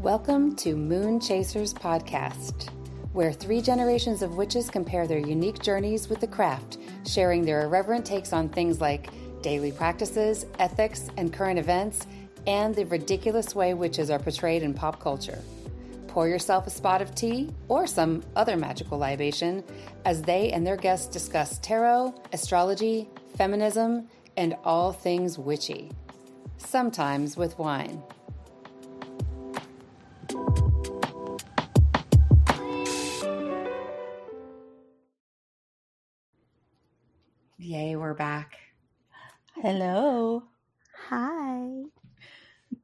Welcome to Moon Chasers Podcast, where three generations of witches compare their unique journeys with the craft, sharing their irreverent takes on things like daily practices, ethics, and current events, and the ridiculous way witches are portrayed in pop culture. Pour yourself a spot of tea or some other magical libation as they and their guests discuss tarot, astrology, feminism, and all things witchy. Sometimes with wine. Yay, we're back. Hello. Hi.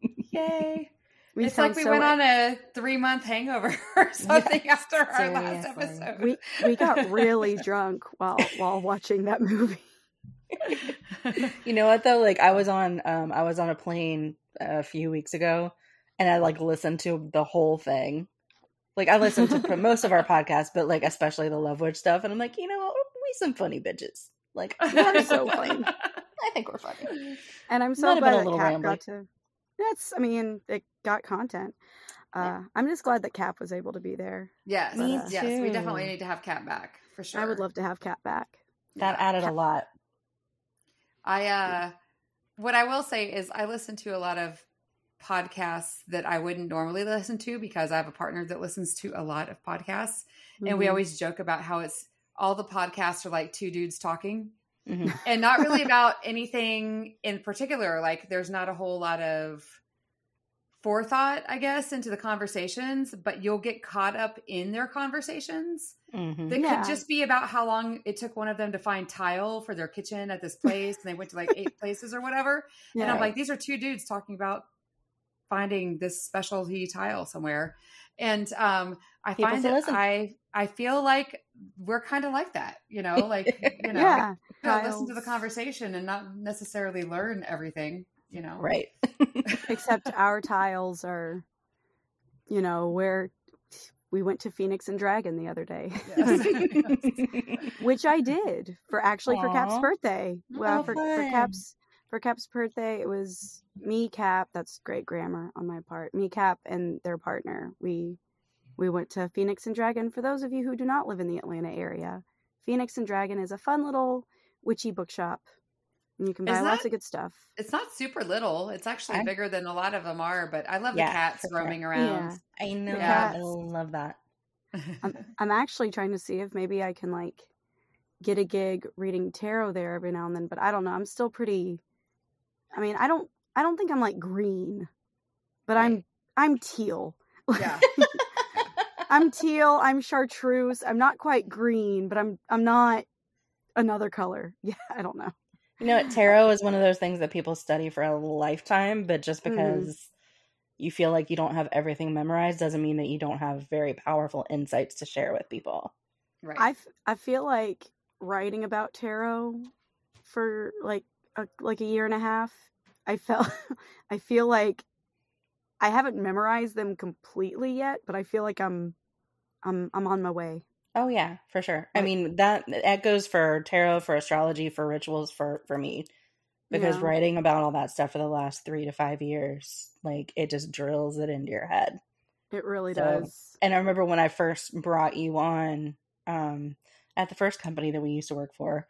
Yay. We it's like we so- went on a three month hangover or something Yes, after our last episode. we we got really drunk while while watching that movie. You know what though? Like I was on um I was on a plane a few weeks ago and I like listened to the whole thing. Like I listened to most of our podcast, but like especially the Love Witch stuff and I'm like, you know, what? we some funny bitches. Like We're so funny. I think we're funny. And I'm so Might glad that little Cap rambly. got to. That's. I mean, it got content. Uh, I'm just glad that Cap was able to be there. yes, Me yes, we definitely need to have Cat back for sure. I would love to have Cap back. That added a lot. I uh what I will say is I listen to a lot of podcasts that I wouldn't normally listen to because I have a partner that listens to a lot of podcasts and we Mhm. always joke about how it's all the podcasts are like two dudes talking Mhm. and not really about anything in particular like there's not a whole lot of forethought I guess into the conversations but you'll get caught up in their conversations Mhm. that Yeah. could just be about how long it took one of them to find tile for their kitchen at this place and they went to like eight places or whatever Yeah. and i'm like these are two dudes talking about finding this specialty tile somewhere and um i People find that listen. i i feel like we're kind of like that you know like you know yeah. kinda listen to the conversation and not necessarily learn everything you know Right. Except our tiles are, you know, where we went to Phoenix and Dragon the other day, Yes. which I did for actually for Cap's Aw. birthday. Well, Oh, for, for. Cap's for Cap's birthday, it was me, Cap. That's great grammar on my part. Me, Cap, and their partner. We we went to Phoenix and Dragon. For those of you who do not live in the Atlanta area, Phoenix and Dragon is a fun little witchy bookshop, and you can buy Is lots that- of good stuff. it's not super little it's actually I- bigger than a lot of them are but i love Yeah, the cats for sure. roaming around I know. The that. I love that. I'm, I'm actually trying to see if maybe I can like get a gig reading tarot there every now and then, but I don't know. I'm still pretty. I mean, I don't. I don't think I'm like green, but I'm. I'm teal. yeah I'm teal. I'm chartreuse. I'm not quite green, but I'm. I'm not another color. Yeah, I don't know. You know what? Tarot is one of those things that people study for a lifetime, but just Mhm. because you feel like you don't have everything memorized doesn't mean that you don't have very powerful insights to share with people. right I. f- I feel like writing about tarot for like a, like a year and a half. I felt. I feel like I haven't memorized them completely yet, but I feel like I'm. I'm. I'm on my way. Oh yeah, for sure. I mean that that goes for tarot, for astrology, for rituals, for for me, because Yeah. writing about all that stuff for the last three to five years, like it just drills it into your head. It really So- does. And I remember when I first brought you on um, at the first company that we used to work for.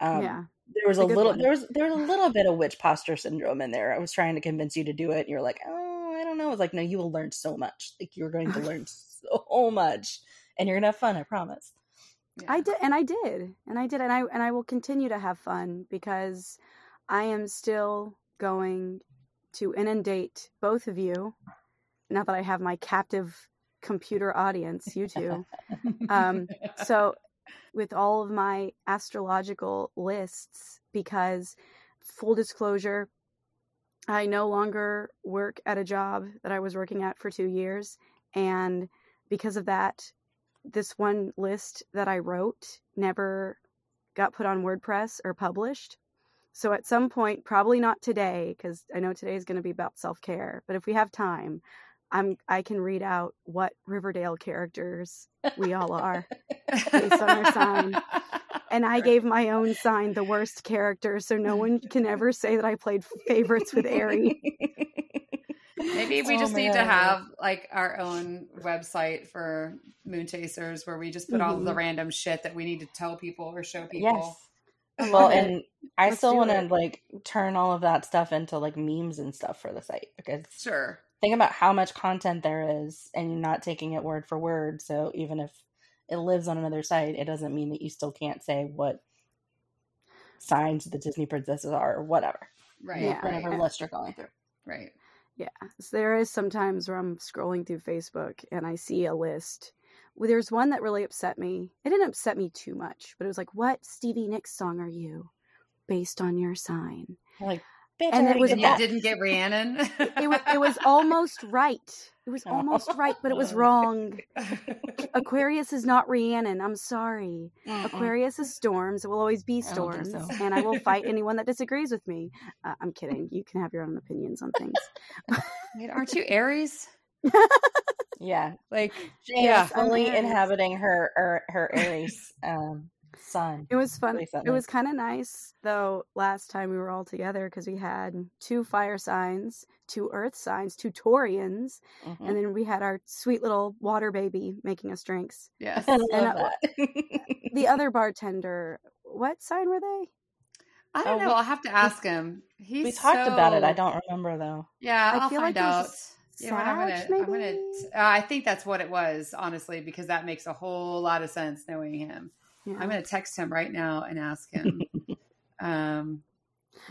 Um, yeah. there was a a little one. there was there was a little bit of witch posture syndrome in there. I was trying to convince you to do it, and you're like, oh, I don't know. I was like, no, you will learn so much. Like you're going to learn so much, and you're gonna have fun. I promise. I did, and I did, and I did, and I and I will continue to have fun because I am still going to inundate both of you. Now that I have my captive computer audience, you two. um, so, with all of my astrological lists, because full disclosure, I no longer work at a job that I was working at for two years, and because of that, this one list that I wrote never got put on WordPress or published. So at some point, probably not today, because I know today is going to be about self care. But if we have time, I'm I can read out what Riverdale characters we all are. based on our sign. And I gave my own sign the worst character, so no one can ever say that I played favorites with Aerie. Maybe we Oh just need to have like our own website for Moon Chasers where we just put all Mhm. the random shit that we need to tell people or show people. Yes. Well, and I Let's still want to like turn all of that stuff into like memes and stuff for the site because Sure. think about how much content there is and you're not taking it word for word. So even if it lives on another site, it doesn't mean that you still can't say what signs the Disney princesses are or whatever. Right. Yeah. Whatever Right. list you're going through. Right. Yeah, so there is sometimes where I'm scrolling through Facebook and I see a list. Well, there's one that really upset me. It didn't upset me too much, but it was like, "What Stevie Nicks song are you, based on your sign?" Like, And it was did And you that. didn't get Rhiannon. It was it was almost right. It was Oh. almost right, but it was wrong. Aquarius is not Rhiannon. I'm sorry. Mm-mm. Aquarius is storms. It will always be I storms, so. and I will fight anyone that disagrees with me. Uh, I'm kidding. You can have your own opinions on things. Wait, aren't you Aries? Yeah, Like, she Yeah. is fully inhabiting her her, her Aries um, sun. It was fun. It was kind of nice though. Last time we were all together because we had two fire signs, two earth signs, two Taurians, Mhm. and then we had our sweet little water baby making us drinks. yes. And, uh. The other bartender, what sign were they? I don't Oh, know. we- I'll have to ask him. He's we talked about it. I don't remember though. Yeah, I I'll feel find like out. just Yeah, but I'm gonna, Sag, I'm gonna. Uh, I think that's what it was, honestly, because that makes a whole lot of sense knowing him. Yeah. I'm gonna text him right now and ask him. um,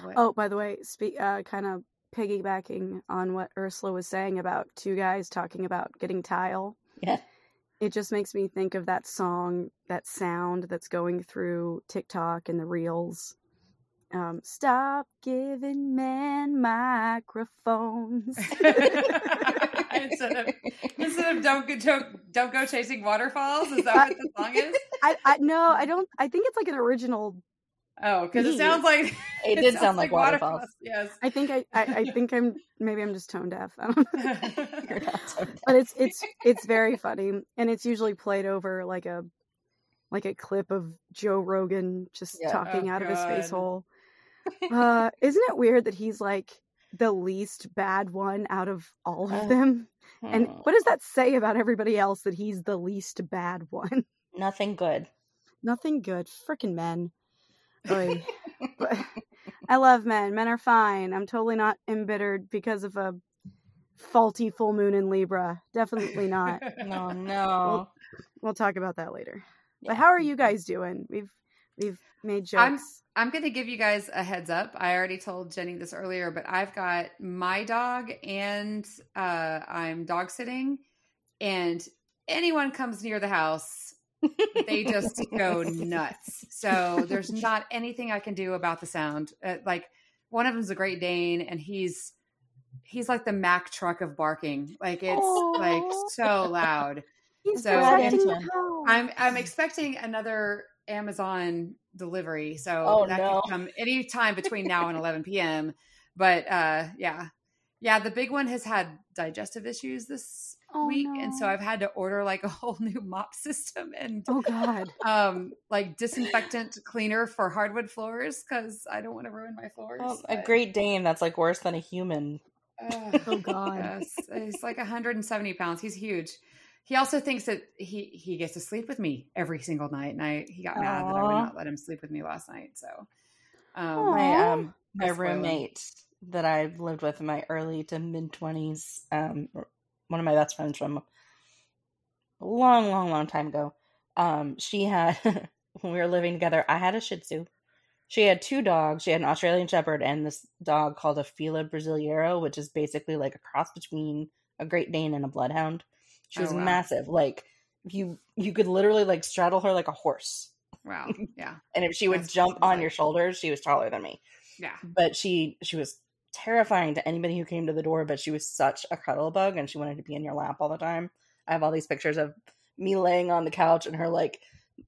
what, Oh, by the way, speak uh, kind of piggybacking on what Ursula was saying about two guys talking about getting tile. Yeah. It just makes me think of that song, that sound that's going through TikTok and the reels. Um, Stop giving men microphones. instead of instead of don't go don't, don't go chasing waterfalls. Is that what the song is? I, I no, I don't. I think it's like an original. Oh, because it sounds like It did sound like waterfalls. Yes. I think I, I, I think I'm maybe I'm just tone deaf. I don't know. You're not so but it's it's it's very funny and it's usually played over like a like a clip of joe rogan just Yeah. talking Oh, out of his face hole uh isn't it weird that he's like the least bad one out of all of Uh, them and Hmm. what does that say about everybody else that he's the least bad one nothing good. nothing good freaking men. But i love men men are fine i'm totally not embittered because of a faulty full moon in libra definitely not No, no. We'll talk about that later. Yeah. But how are you guys doing? We've we've made jokes. I'm- I'm going to give you guys a heads up. I already told Jenny this earlier, but I've got my dog and uh, I'm dog sitting, and anyone comes near the house, they just go nuts. So there's not anything I can do about the sound. Uh, like one of them's a Great Dane, and he's he's like the Mack truck of barking. Like it's like so loud. He's so- protecting the Into house. I'm I'm expecting another Amazon delivery, so Oh, that no. can come anytime between now and 11 p.m. But uh, yeah, yeah, the big one has had digestive issues this Oh, week, and so. I've had to order like a whole new mop system and oh God. um like disinfectant cleaner for hardwood floors because I don't want to ruin my floors. Well, a Great Dane that's like worse than a human. Ugh. Oh God. Yes, he's like 170 pounds. He's huge. He also thinks that he he gets to sleep with me every single night, and I he got mad that I would not let him sleep with me last night. So, um, My um my I roommate that I've lived with in my early to mid twenties, um, one of my best friends from a long, long, long time ago. Um, she had when we were living together. I had a Shih Tzu. She had two dogs. She had an Australian Shepherd and this dog called a Fila Brasileiro, which is basically like a cross between a Great Dane and a Bloodhound. She Oh, was wow. massive. Like you, you could literally like straddle her like a horse. wow, yeah, And if she would That's jump on sounds your shoulders, she was taller than me. Yeah. but she she was terrifying to anybody who came to the door but she was such a cuddle bug and she wanted to be in your lap all the time. I have all these pictures of me laying on the couch and her like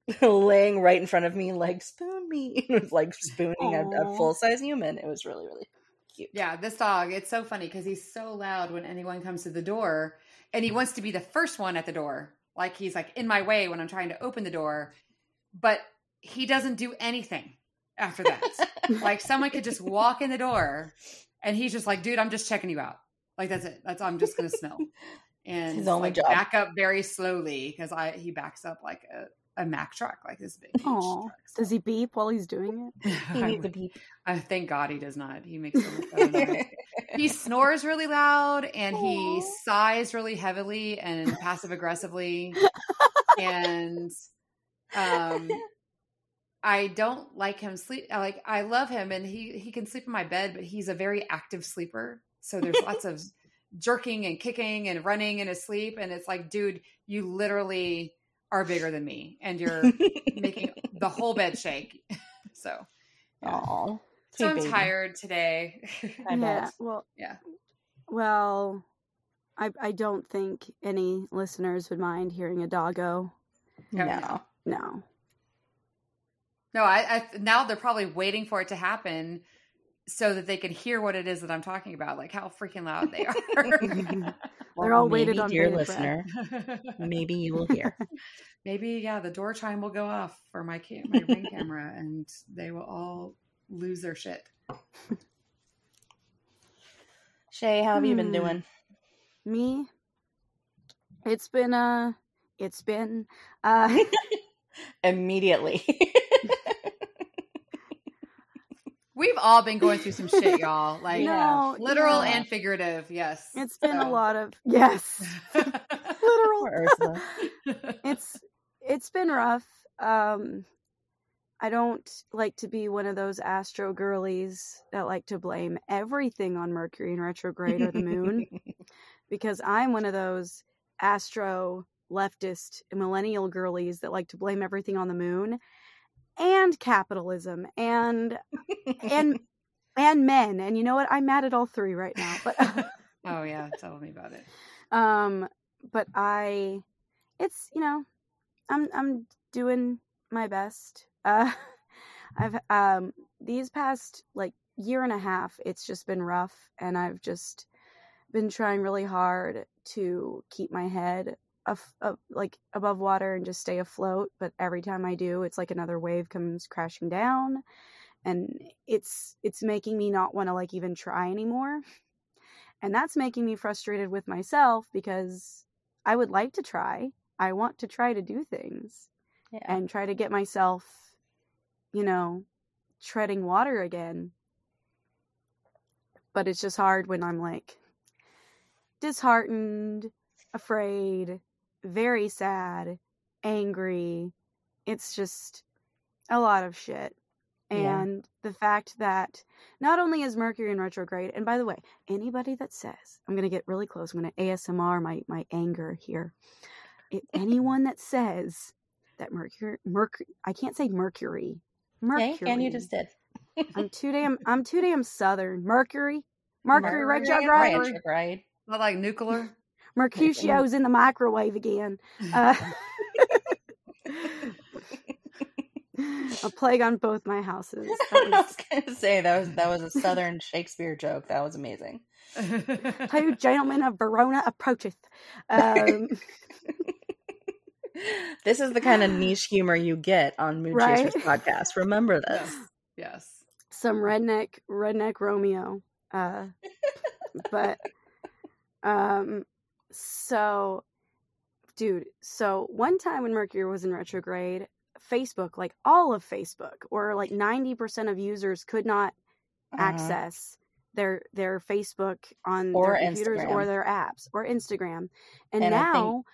laying right in front of me like spoon me it was like spooning a, a full-size human. It was really really cute. Yeah, this dog, it's so funny because he's so loud when anyone comes to the door and he wants to be the first one at the door. Like he's like in my way when I'm trying to open the door, but he doesn't do anything after that. like someone could just walk in the door and he's just like, dude, I'm just checking you out. Like that's it. That's I'm just gonna smell. And his only like, job. back up very slowly because I he backs up like a, a Mack truck, like this big. huge Aw. truck, Does he beep while he's doing it? He I needs a beep. I thank God he does not. He makes so much better noise. he snores really loud and he sighs really heavily and passive aggressively and um I don't like him sleep like I love him and he he can sleep in my bed but he's a very active sleeper so there's lots of jerking and kicking and running in his sleep and it's like dude you literally are bigger than me and you're making the whole bed shake so yeah. Aw. so sweet I'm baby. tired today I yeah. bet. Well. Yeah. Well, I I don't think any listeners would mind hearing a doggo. Oh, yeah, No. No. No, I, I now they're probably waiting for it to happen so that they can hear what it is that I'm talking about, like how freaking loud they are. They're all weighted maybe, on dear listener. Maybe you will hear. Maybe yeah, the door chime will go off for my cam- my ring camera, and they will all lose their shit. Shay, how have you been Hmm. doing? Me. It's been uh it's been uh Immediately. We've all been going through some shit, y'all. Like no, literal yeah. and figurative. Yes, it's been a lot of yes. Literal. It's it's been rough. Um I don't like to be one of those astro girlies that like to blame everything on Mercury in retrograde or the moon because I'm one of those astro leftist millennial girlies that like to blame everything on the moon and capitalism and and and men and you know what I'm mad at all three right now but oh yeah, tell me about it. um but i it's you know i'm i'm doing my best uh i've um these past like year and a half it's just been rough and i've just been trying really hard to keep my head af- uh, like above water and just stay afloat but every time i do it's like another wave comes crashing down and it's it's making me not want to like even try anymore and that's making me frustrated with myself because I would like to try. I want to try to do things Yeah. and try to get myself, you know, treading water again. But it's just hard when I'm like disheartened, afraid, very sad, angry. It's just a lot of shit. Yeah. And the fact that not only is Mercury in retrograde, and by the way, anybody that says I'm going to get really close, I'm going to ASMR my my anger here. If anyone that says that Mercury, Mercury, I can't say Mercury, Mercury. Okay, and you just did. I'm too damn. I'm too damn southern. Mercury, Mercury, Mercury retrograde. Retrograde. Not like nuclear. Mercutio's in the microwave again. Uh, a plague on both my houses. I was gonna say that was that was a southern Shakespeare joke. That was amazing. Two gentlemen of Verona approacheth. Um, this is the kind of niche humor you get on Moon Right? Chasers podcast. Remember this. yes. Yes. some redneck redneck Romeo. Uh, but um, so, dude, so one time when Mercury was in retrograde, Facebook, like all of Facebook, or like ninety percent of users could not Uh-huh. access their their Facebook on Or their computers or their apps or Instagram. And, And I think- now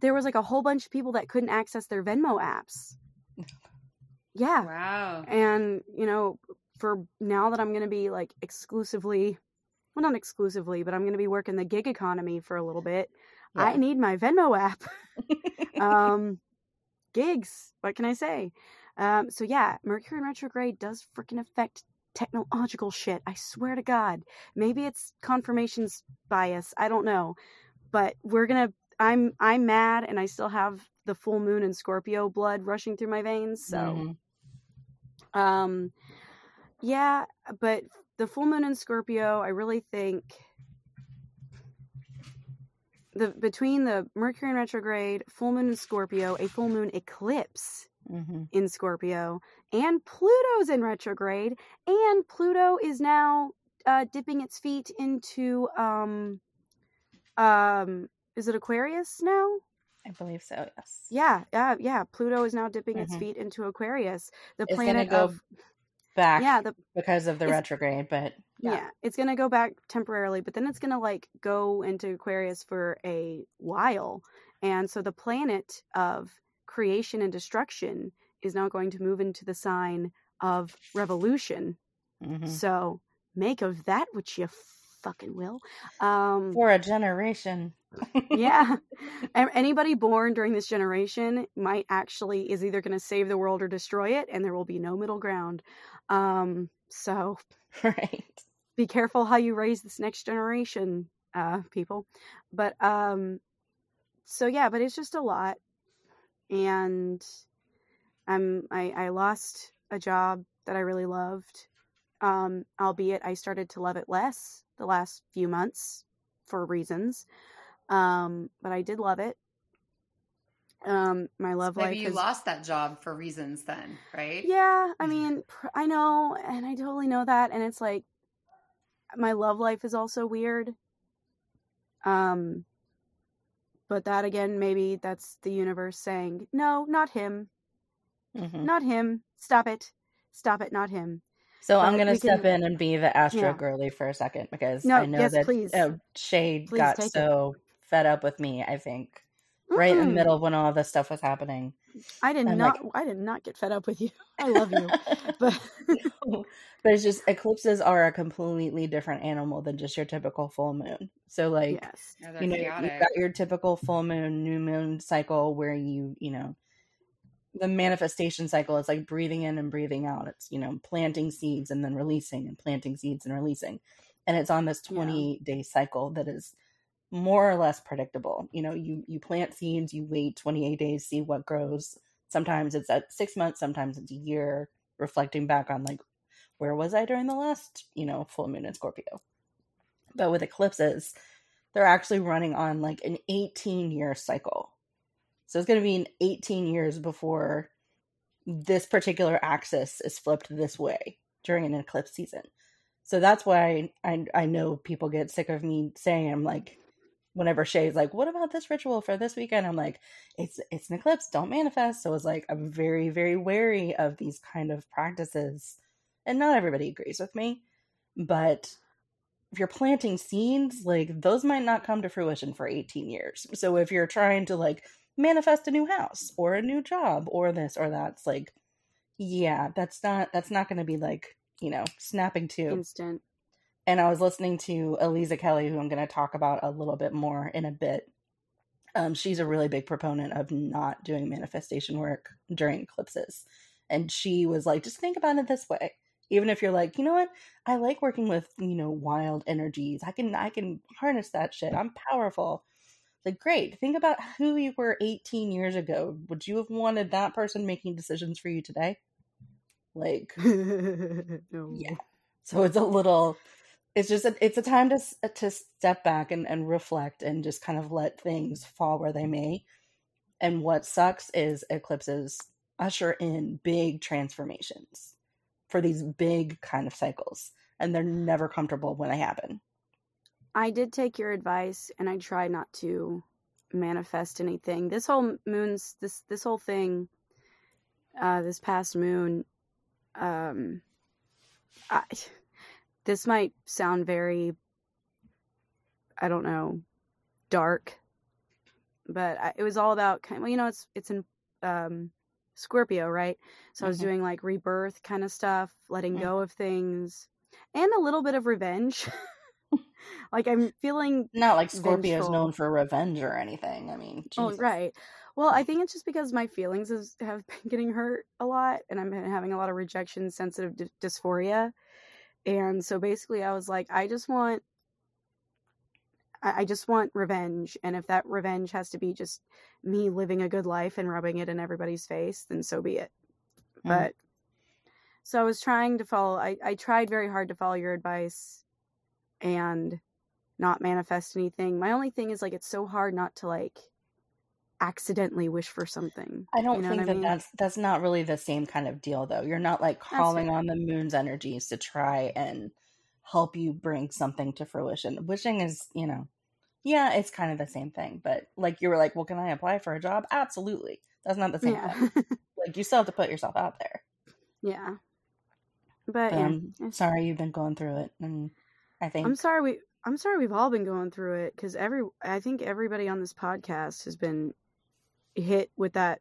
there was like a whole bunch of people that couldn't access their Venmo apps. Yeah. Wow. And, you know, for now that I'm going to be like exclusively well not exclusively, but I'm going to be working the gig economy for a little bit. I need my Venmo app. um gigs, what can I say? Um so yeah, Mercury in retrograde does freaking affect technological shit. I swear to God. Maybe it's confirmations bias. I don't know. But we're gonna. I'm I'm mad, and I still have the full moon and Scorpio blood rushing through my veins. So, Mhm. um, yeah. But the full moon in Scorpio, I really think the between the Mercury in retrograde, full moon in Scorpio, a full moon eclipse Mhm. in Scorpio, and Pluto's in retrograde, and Pluto is now uh, dipping its feet into um, um, is it Aquarius now? I believe so. Yes. Yeah, yeah, yeah. Pluto is now dipping its Mhm. feet into Aquarius, the It's planet go of Back. yeah, the Because of the retrograde, but yeah. yeah. it's gonna go back temporarily, but then it's gonna like go into Aquarius for a while, and so the planet of creation and destruction is now going to move into the sign of revolution. Mhm. So make of that which you fucking will. Um, For a generation. yeah anybody born during this generation might actually is either going to save the world or destroy it and there will be no middle ground um so right. be careful how you raise this next generation uh people. But um so yeah but it's just a lot. And i'm i i lost a job that i really loved um albeit i started to love it less the last few months for reasons. Um but i did love it um my love life Maybe life you is lost that job for reasons then, right? yeah, I mean, pr- I know, and I totally know that, and it's like my love life is also weird. Um, but that again, maybe that's the universe saying, "No, not him, Mhm. not him. Stop it, stop it, not him." So I'm gonna step can- in and be the Astro Yeah. girly for a second because No, I know yes, that please. uh, Shade Please got take it. so fed up with me. I think right in the middle of when all this stuff was happening. I did I'm not. like- I did not get fed up with you. I love you, but but it's just eclipses are a completely different animal than just your typical full moon. So like yes, Yeah, they're you know chaotic. you've got your typical full moon new moon cycle where you you know the manifestation cycle is like breathing in and breathing out it's you know planting seeds and then releasing and planting seeds and releasing and it's on this Yeah. 20 day cycle that is more or less predictable. You know you you plant seeds you wait 28 days see what grows. Sometimes it's at six months sometimes it's a year reflecting back on like where was i during the last you know full moon in scorpio? But with eclipses they're actually running on like an 18 year cycle. So it's going to be in 18 years before this particular axis is flipped this way during an eclipse season. So that's why i i know people get sick of me saying i'm like whenever Shay's like, "What about this ritual for this weekend?" I'm like, "It's it's an eclipse. Don't manifest." So it's like I'm very very wary of these kind of practices, and not everybody agrees with me, but if you're planting seeds, like those might not come to fruition for 18 years. So if you're trying to like manifest a new house or a new job or this or that, it's like, yeah, that's not that's not going to be like you know snapping to instant. And I was listening to Eliza Kelly, who I'm going to talk about a little bit more in a bit. Um, she's a really big proponent of not doing manifestation work during eclipses. And she was like, just think about it this way. Even if you're like, you know what, I like working with, you know, wild energies. I can I can harness that shit. I'm powerful. Like, great. Think about who you were 18 years ago. Would you have wanted that person making decisions for you today? Like, no. Yeah. so it's a little it's just a, it's a time to to step back and, and reflect and just kind of let things fall where they may and what sucks is eclipses usher in big transformations for these big kind of cycles and they're never comfortable when they happen I did take your advice and I tried not to manifest anything. This whole moon's this this whole thing uh this past moon um I this might sound very I don't know dark but I, it was all about kind well you know it's it's in um Scorpio, right? So I was Mhm. doing like rebirth kind of stuff, letting Mhm. go of things and a little bit of revenge. like I'm feeling not like scorpio is known for revenge or anything i mean Oh, right. Well, I think it's just because my feelings is, have been getting hurt a lot, and I'm having a lot of rejection sensitive d- dysphoria. And so basically, I was like, I just want, I, I just want revenge, and if that revenge has to be just me living a good life and rubbing it in everybody's face, then so be it. Mhm. But so I was trying to follow. I I tried very hard to follow your advice, and not manifest anything. My only thing is like it's so hard not to like accidentally wish for something. I don't You know think what I that mean? that's that's not really the same kind of deal though. You're not like calling on the moon's energies to try and help you bring something to fruition. Wishing is, you know, yeah, it's kind of the same thing. But like you were like, well, can I apply for a job? Absolutely. That's not the same Yeah. thing. Like you still have to put yourself out there. yeah. But But yeah, um, I'm sorry you've been going through it, and I think I'm sorry we I'm sorry we've all been going through it because every I think everybody on this podcast has been hit with that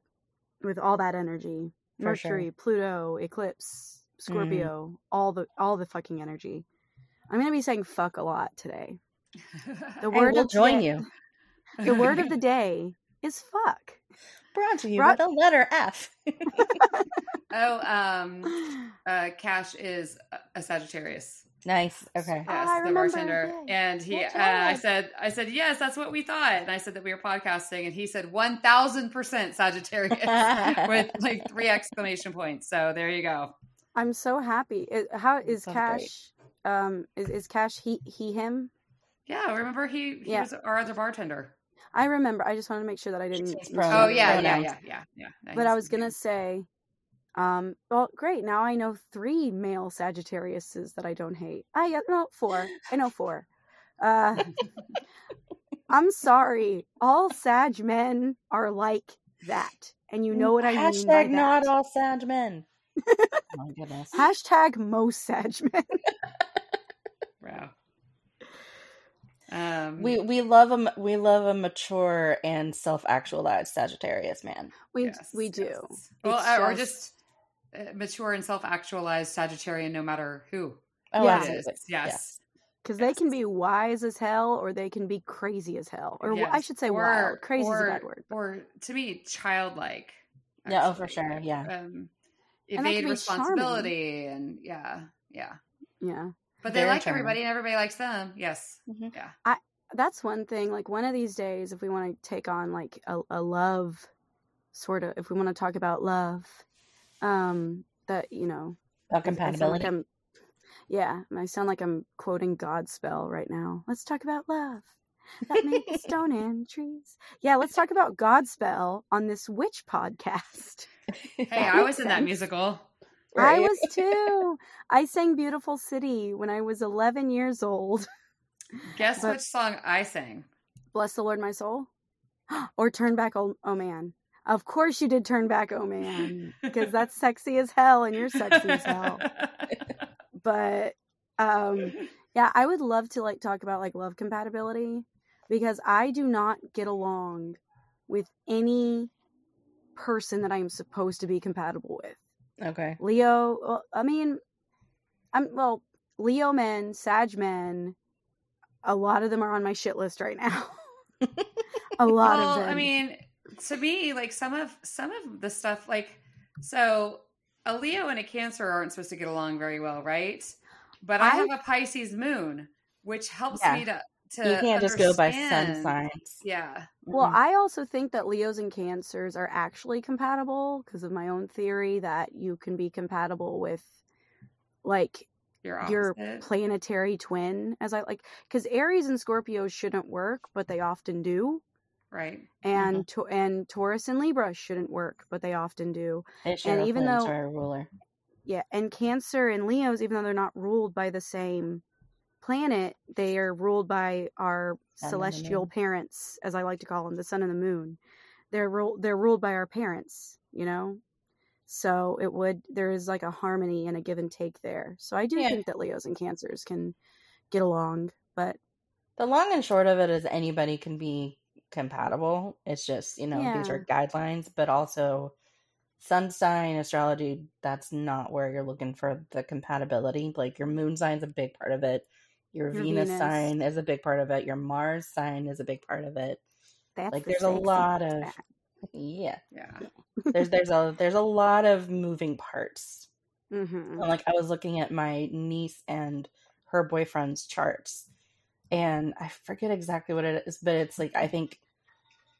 with all that energy. For sure. Mercury, Pluto, eclipse, Scorpio, all the all the fucking energy. I'm gonna be saying fuck a lot today. The Hey, word we'll of join the, you. The word of the day is fuck. Brought to you Brought- by the letter F. oh, um, uh, Cash is a- a Sagittarius. Nice. Okay. Oh, Yes, I the remember, bartender, yay. and he. Uh, I said, I said, yes, that's what we thought, and I said that we were podcasting, and he said one thousand percent Sagittarius with like three exclamation points. So there you go. I'm so happy. It, how is Sounds Cash? Um, is is Cash he he him? Yeah, remember he, he Yeah. was our other bartender. I remember. I just wanted to make sure that I didn't. His mishear pronouns. Oh yeah, yeah, yeah, yeah, yeah. But I was gonna say, um, well, great. Now I know three male Sagittariuses that I don't hate. I uh, no four. I know four. Uh, I'm sorry. All Sag men are like that, and you know what I mean Hashtag not that. all Sag men. oh my goodness. Hashtag most Sag men. Wow. Um, We we love a m- we love a mature and self actualized Sagittarius man. We yes, we do. yes. Well, It's uh, or just- just mature and self-actualized Sagittarian, no matter who. Oh, Yeah. absolutely. is. Yes. Because they can be wise as hell, or they can be crazy as hell, or I should say Or- wild. Crazy is a bad word. but- Or to me, childlike. Yeah, oh, for sure, yeah. Um, evade can be responsibility and yeah, yeah. Yeah. But they Very like charming. everybody and everybody likes them. Yes. Mhm. Yeah. that's one thing like one of these days if we want to take on like a, a love sort of if we want to talk about love um that you know About I- I like compatibility. Yeah i sound like i'm quoting godspell right now let's talk about love that makes stone and trees yeah let's talk about godspell on this witch podcast Hey, I makes was in that sense. musical. i was too i sang beautiful city when i was 11 years old Guess But- which song I sang? Bless the Lord, my soul. or Turn Back, oh, oh Man. Of course you did Turn Back, oh Man. Because that's sexy as hell and you're sexy as hell. But um yeah, I would love to like talk about like love compatibility because I do not get along with any person that I am supposed to be compatible with. Okay. Leo, well, I mean, I'm well, Leo men, Sag men, a lot of them are on my shit list right now. a lot well, of them. I mean, to me, like some of some of the stuff, like so, a Leo and a Cancer aren't supposed to get along very well, right? But I, I- have a Pisces moon, which helps Yeah. me to to You can't just go by sun signs. Yeah, well, Mhm. I also think that Leos and Cancers are actually compatible because of my own theory that you can be compatible with like your your planetary twin as I like because Aries and Scorpio shouldn't work, but they often do. Right. Mm-hmm. And to, and Taurus and Libra shouldn't work, but they often do. They share a even though- star ruler. Yeah, and Cancer and Leos, even though they're not ruled by the same planet, they are ruled by our Sun celestial parents, as I like to call them, the sun and the moon. They're ruled. They're ruled by our parents. You know, so it would there is like a harmony and a give and take there. So I do Yeah. think that Leos and Cancers can get along, but The long and short of it is anybody can be compatible. It's just, you know, these are guidelines, but also sun sign astrology, that's not where you're looking for the compatibility. Like your moon sign's a big part of it. Your, Your Venus, Venus. sign is a big part of it. Your Mars sign is a big part of it. that's Like the there's a lot part. of yeah. Yeah. There's there's a there's a lot of moving parts. Mhm. Like I was looking at my niece and her boyfriend's charts, and I forget exactly what it is, but it's like I think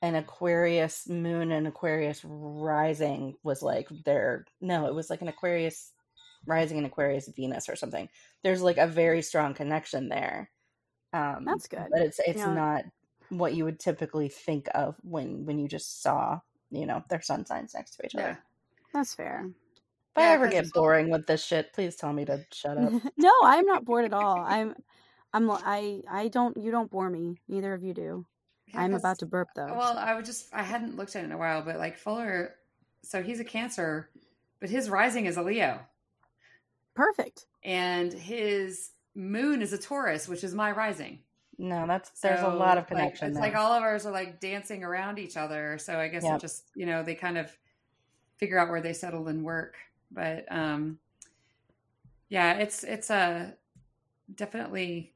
an Aquarius moon and Aquarius rising was like their no, it was like an Aquarius rising and Aquarius Venus or something. There's like a very strong connection there. Um, That's good. but it's it's Yeah. not what you would typically think of when when you just saw you know their sun signs next to each Yeah. other. That's fair. If I ever get boring with this shit, please tell me to shut up. no, I'm not bored at all. I'm, I'm, I, I don't. You don't bore me. Neither of you do. Yeah, I'm about to burp though. Well, I would just I hadn't looked at it in a while, but like Fuller, so he's a Cancer, but his rising is a Leo, Perfect. and his moon is a Taurus, which is my rising. No, that's there's a lot of like, connection it's there. like all of ours are like dancing around each other. So I guess Yep. it just you know they kind of figure out where they settle and work. But um, yeah, it's it's a definitely.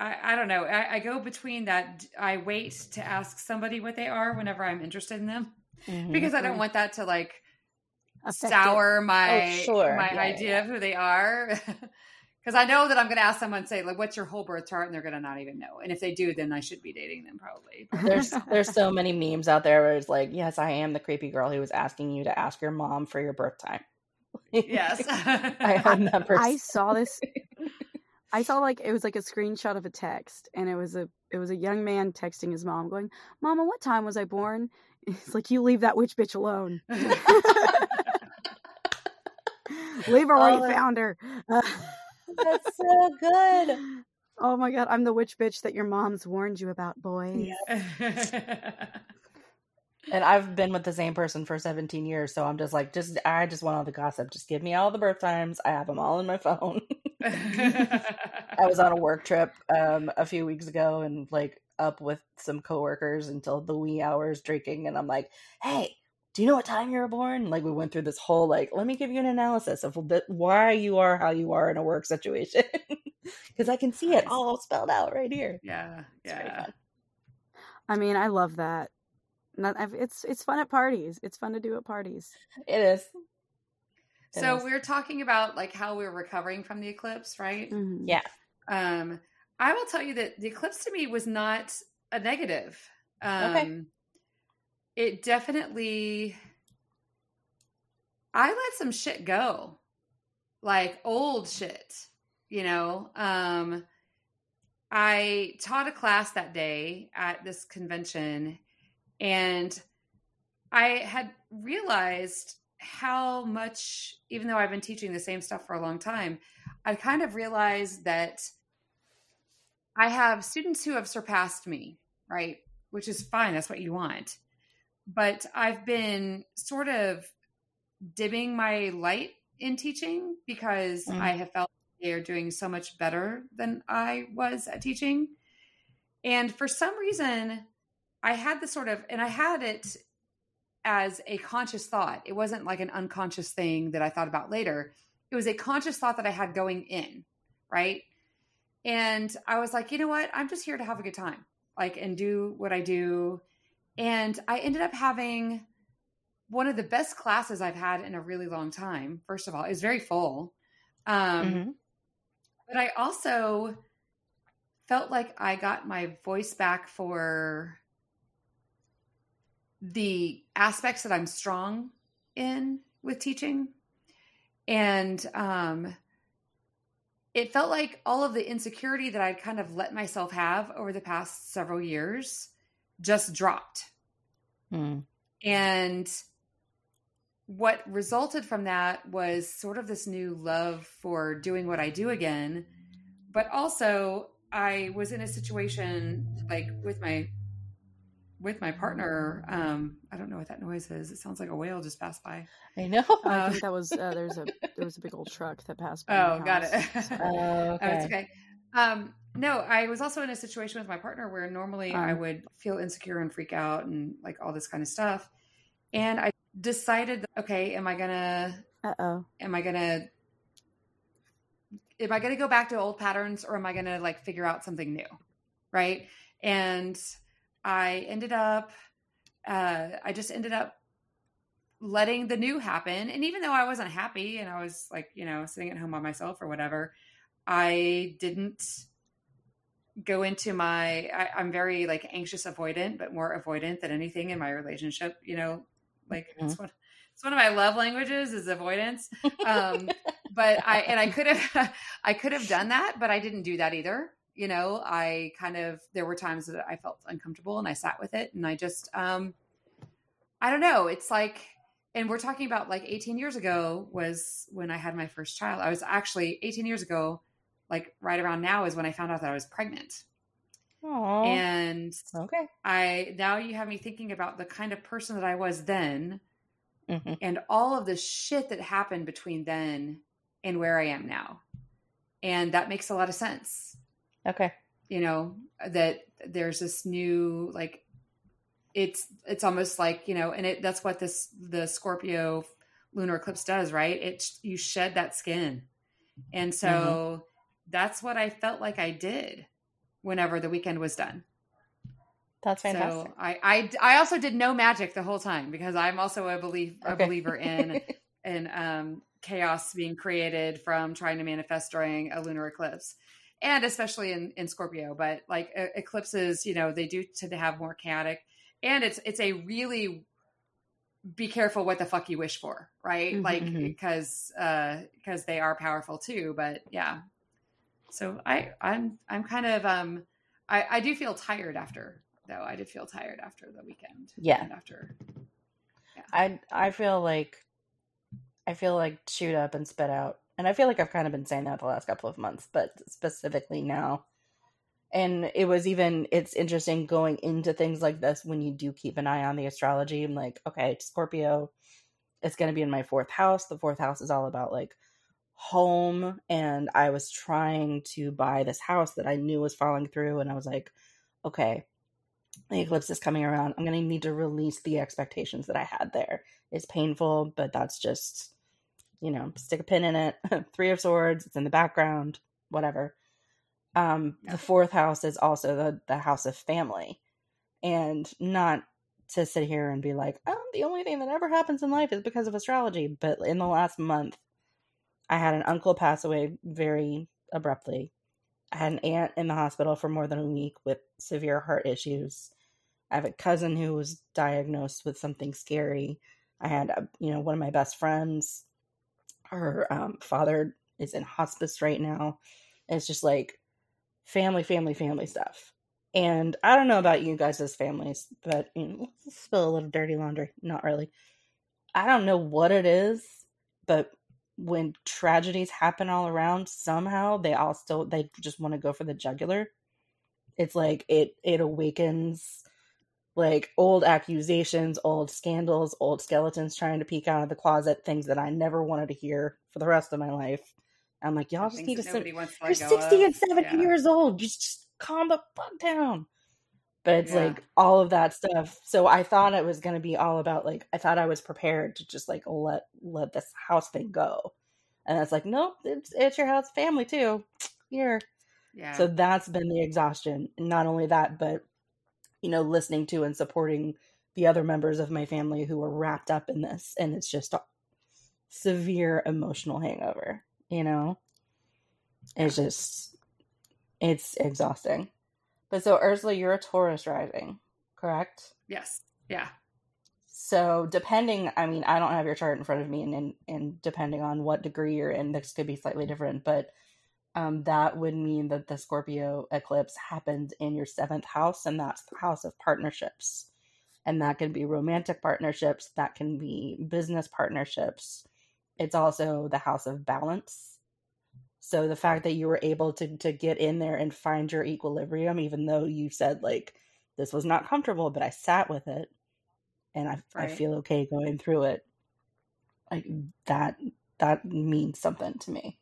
I, I don't know. I, I go between that. I wait to ask somebody what they are whenever I'm interested in them Mhm. because I don't want that to like sour my Oh, sure. my Yeah, yeah, idea yeah. of who they are. Because I know that I'm going to ask someone, say, like, "What's your whole birth chart?" and they're going to not even know. And if they do, then I should be dating them probably. there's there's so many memes out there where it's like, yes, I am the creepy girl who was asking you to ask your mom for your birth time. yes, I am that person. I saw this. I saw like it was like a screenshot of a text, and it was a it was a young man texting his mom, going, "Mama, what time was I born?" It's like you leave that witch bitch alone. leave her where Oh, you found her. That's so good. oh my god, I'm the witch bitch that your mom's warned you about, boys. And I've been with the same person for 17 years, so I'm just like, just I just want all the gossip. Just give me all the birth times. I have them all in my phone. I was on a work trip um, a few weeks ago and like up with some coworkers until the wee hours drinking, and I'm like, "Hey, do you know what time you were born?" Like we went through this whole like, let me give you an analysis of the, why you are how you are in a work situation because I can see it all spelled out right here. yeah, It's yeah. I mean, I love that. Not, it's it's fun at parties. It's fun to do at parties. It is. It So is. we are talking about like how we're recovering from the eclipse, right? Mhm. Yeah. Um, I will tell you that the eclipse to me was not a negative. Um, Okay. It definitely, I let some shit go, like old shit, you know. Um, I taught a class that day at this convention, and I had realized how much, even though I've been teaching the same stuff for a long time, I kind of realized that I have students who have surpassed me, right? Which is fine. That's what you want. But I've been sort of dimming my light in teaching because Mhm. I have felt they are doing so much better than I was at teaching. And for some reason, I had this sort of, and I had it as a conscious thought. It wasn't like an unconscious thing that I thought about later. It was a conscious thought that I had going in, right? And I was like, you know what? I'm just here to have a good time, like, and do what I do. And I ended up having one of the best classes I've had in a really long time. First of all, it was very full. Um, Mhm. But I also felt like I got my voice back for the aspects that I'm strong in with teaching. And um, it felt like all of the insecurity that I'd kind of let myself have over the past several years just dropped. Mm. And what resulted from that was sort of this new love for doing what I do again. But also, I was in a situation like with my with my partner. Um, I don't know what that noise is. It sounds like a whale just passed by. I know. I Uh, think that was uh, there's a there was a big old truck that passed by. Oh, my got it. Oh, Oh, okay. it's okay. Um, no, I was also in a situation with my partner where normally I Um. would feel insecure and freak out and like all this kind of stuff. And I decided, okay, am I gonna Uh oh. am I gonna am I gonna go back to old patterns or am I gonna like figure out something new? Right. And I ended up uh I just ended up letting the new happen. And even though I wasn't happy and I was like, you know, sitting at home by myself or whatever, I didn't go into my I, I'm very like anxious avoidant, but more avoidant than anything in my relationship, you know, like it's one it's one of my love languages is avoidance. Um but I and I could have I could have done that, but I didn't do that either. You know, I kind of there were times that I felt uncomfortable and I sat with it and I just um I don't know, it's like and we're talking about like 18 years ago was when I had my first child. I was actually 18 years ago, like right around now is when I found out that I was pregnant. Aww. And okay. I now you have me thinking about the kind of person that I was then Mhm. and all of the shit that happened between then and where I am now. And that makes a lot of sense. Okay. You know, that there's this new like it's it's almost like, you know, and it that's what this the Scorpio lunar eclipse does, right? It you shed that skin. And so that's what I felt like I did whenever the weekend was done. That's fantastic. So I, I I also did no magic the whole time because I'm also a believe a Okay. believer in in um, chaos being created from trying to manifest during a lunar eclipse, and especially in in Scorpio. But like e- eclipses, you know, they do tend to have more chaotic, and it's it's a really be careful what the fuck you wish for, right? Mhm, like mhm. because uh because they are powerful too. But yeah, so I I'm I'm kind of um I I do feel tired after though. I did feel tired after the weekend. Yeah. and after I I feel like I feel like chewed up and spit out. And I feel like I've kind of been saying that the last couple of months, but specifically now. And it was even it's interesting going into things like this when you do keep an eye on the astrology. I'm like, okay, Scorpio, it's gonna be in my fourth house. The fourth house is all about like home. And I was trying to buy this house that I knew was falling through, and I was like, okay, the eclipse is coming around. I'm going to need to release the expectations that I had there. It's painful, but that's just, you know, stick a pin in it. Three of Swords, it's in the background, whatever. Um, Yeah. The fourth house is also the, the house of family. And not to sit here and be like, oh, the only thing that ever happens in life is because of astrology. But in the last month, I had an uncle pass away very abruptly. I had an aunt in the hospital for more than a week with severe heart issues. I have a cousin who was diagnosed with something scary. I had, uh, you know, one of my best friends. Her um, father is in hospice right now. It's just like family, family, family stuff. And I don't know about you guys as families, but you know, let's spill a little dirty laundry. Not really. I don't know what it is, but when tragedies happen all around, somehow they all still they just want to go for the jugular. It's like it it awakens like old accusations, old scandals, old skeletons trying to peek out of the closet, things that I never wanted to hear for the rest of my life. I'm like, y'all just need to that sit. nobody wants You're 60 of. and 70 Yeah. years old. Just, just calm the fuck down. But it's Yeah. like all of that stuff. So I thought it was going to be all about like I thought I was prepared to just like let let this house thing go. And it's like, nope, it's it's your house family too. Here. Yeah. So that's been the exhaustion. Not only that, but you know, listening to and supporting the other members of my family who were wrapped up in this and it's just a severe emotional hangover, you know? It's just it's exhausting. But so Ursula, you're a Taurus rising, correct? yes. Yeah. So depending, I mean, I don't have your chart in front of me, and and, and depending on what degree you're in, this could be slightly different. But um, that would mean that the Scorpio eclipse happened in your seventh house, and that's the house of partnerships, and that can be romantic partnerships, that can be business partnerships. It's also the house of balance. So the fact that you were able to to get in there and find your equilibrium, even though you said like this was not comfortable, but I sat with it and I, I feel okay going through it. Like that that means something to me.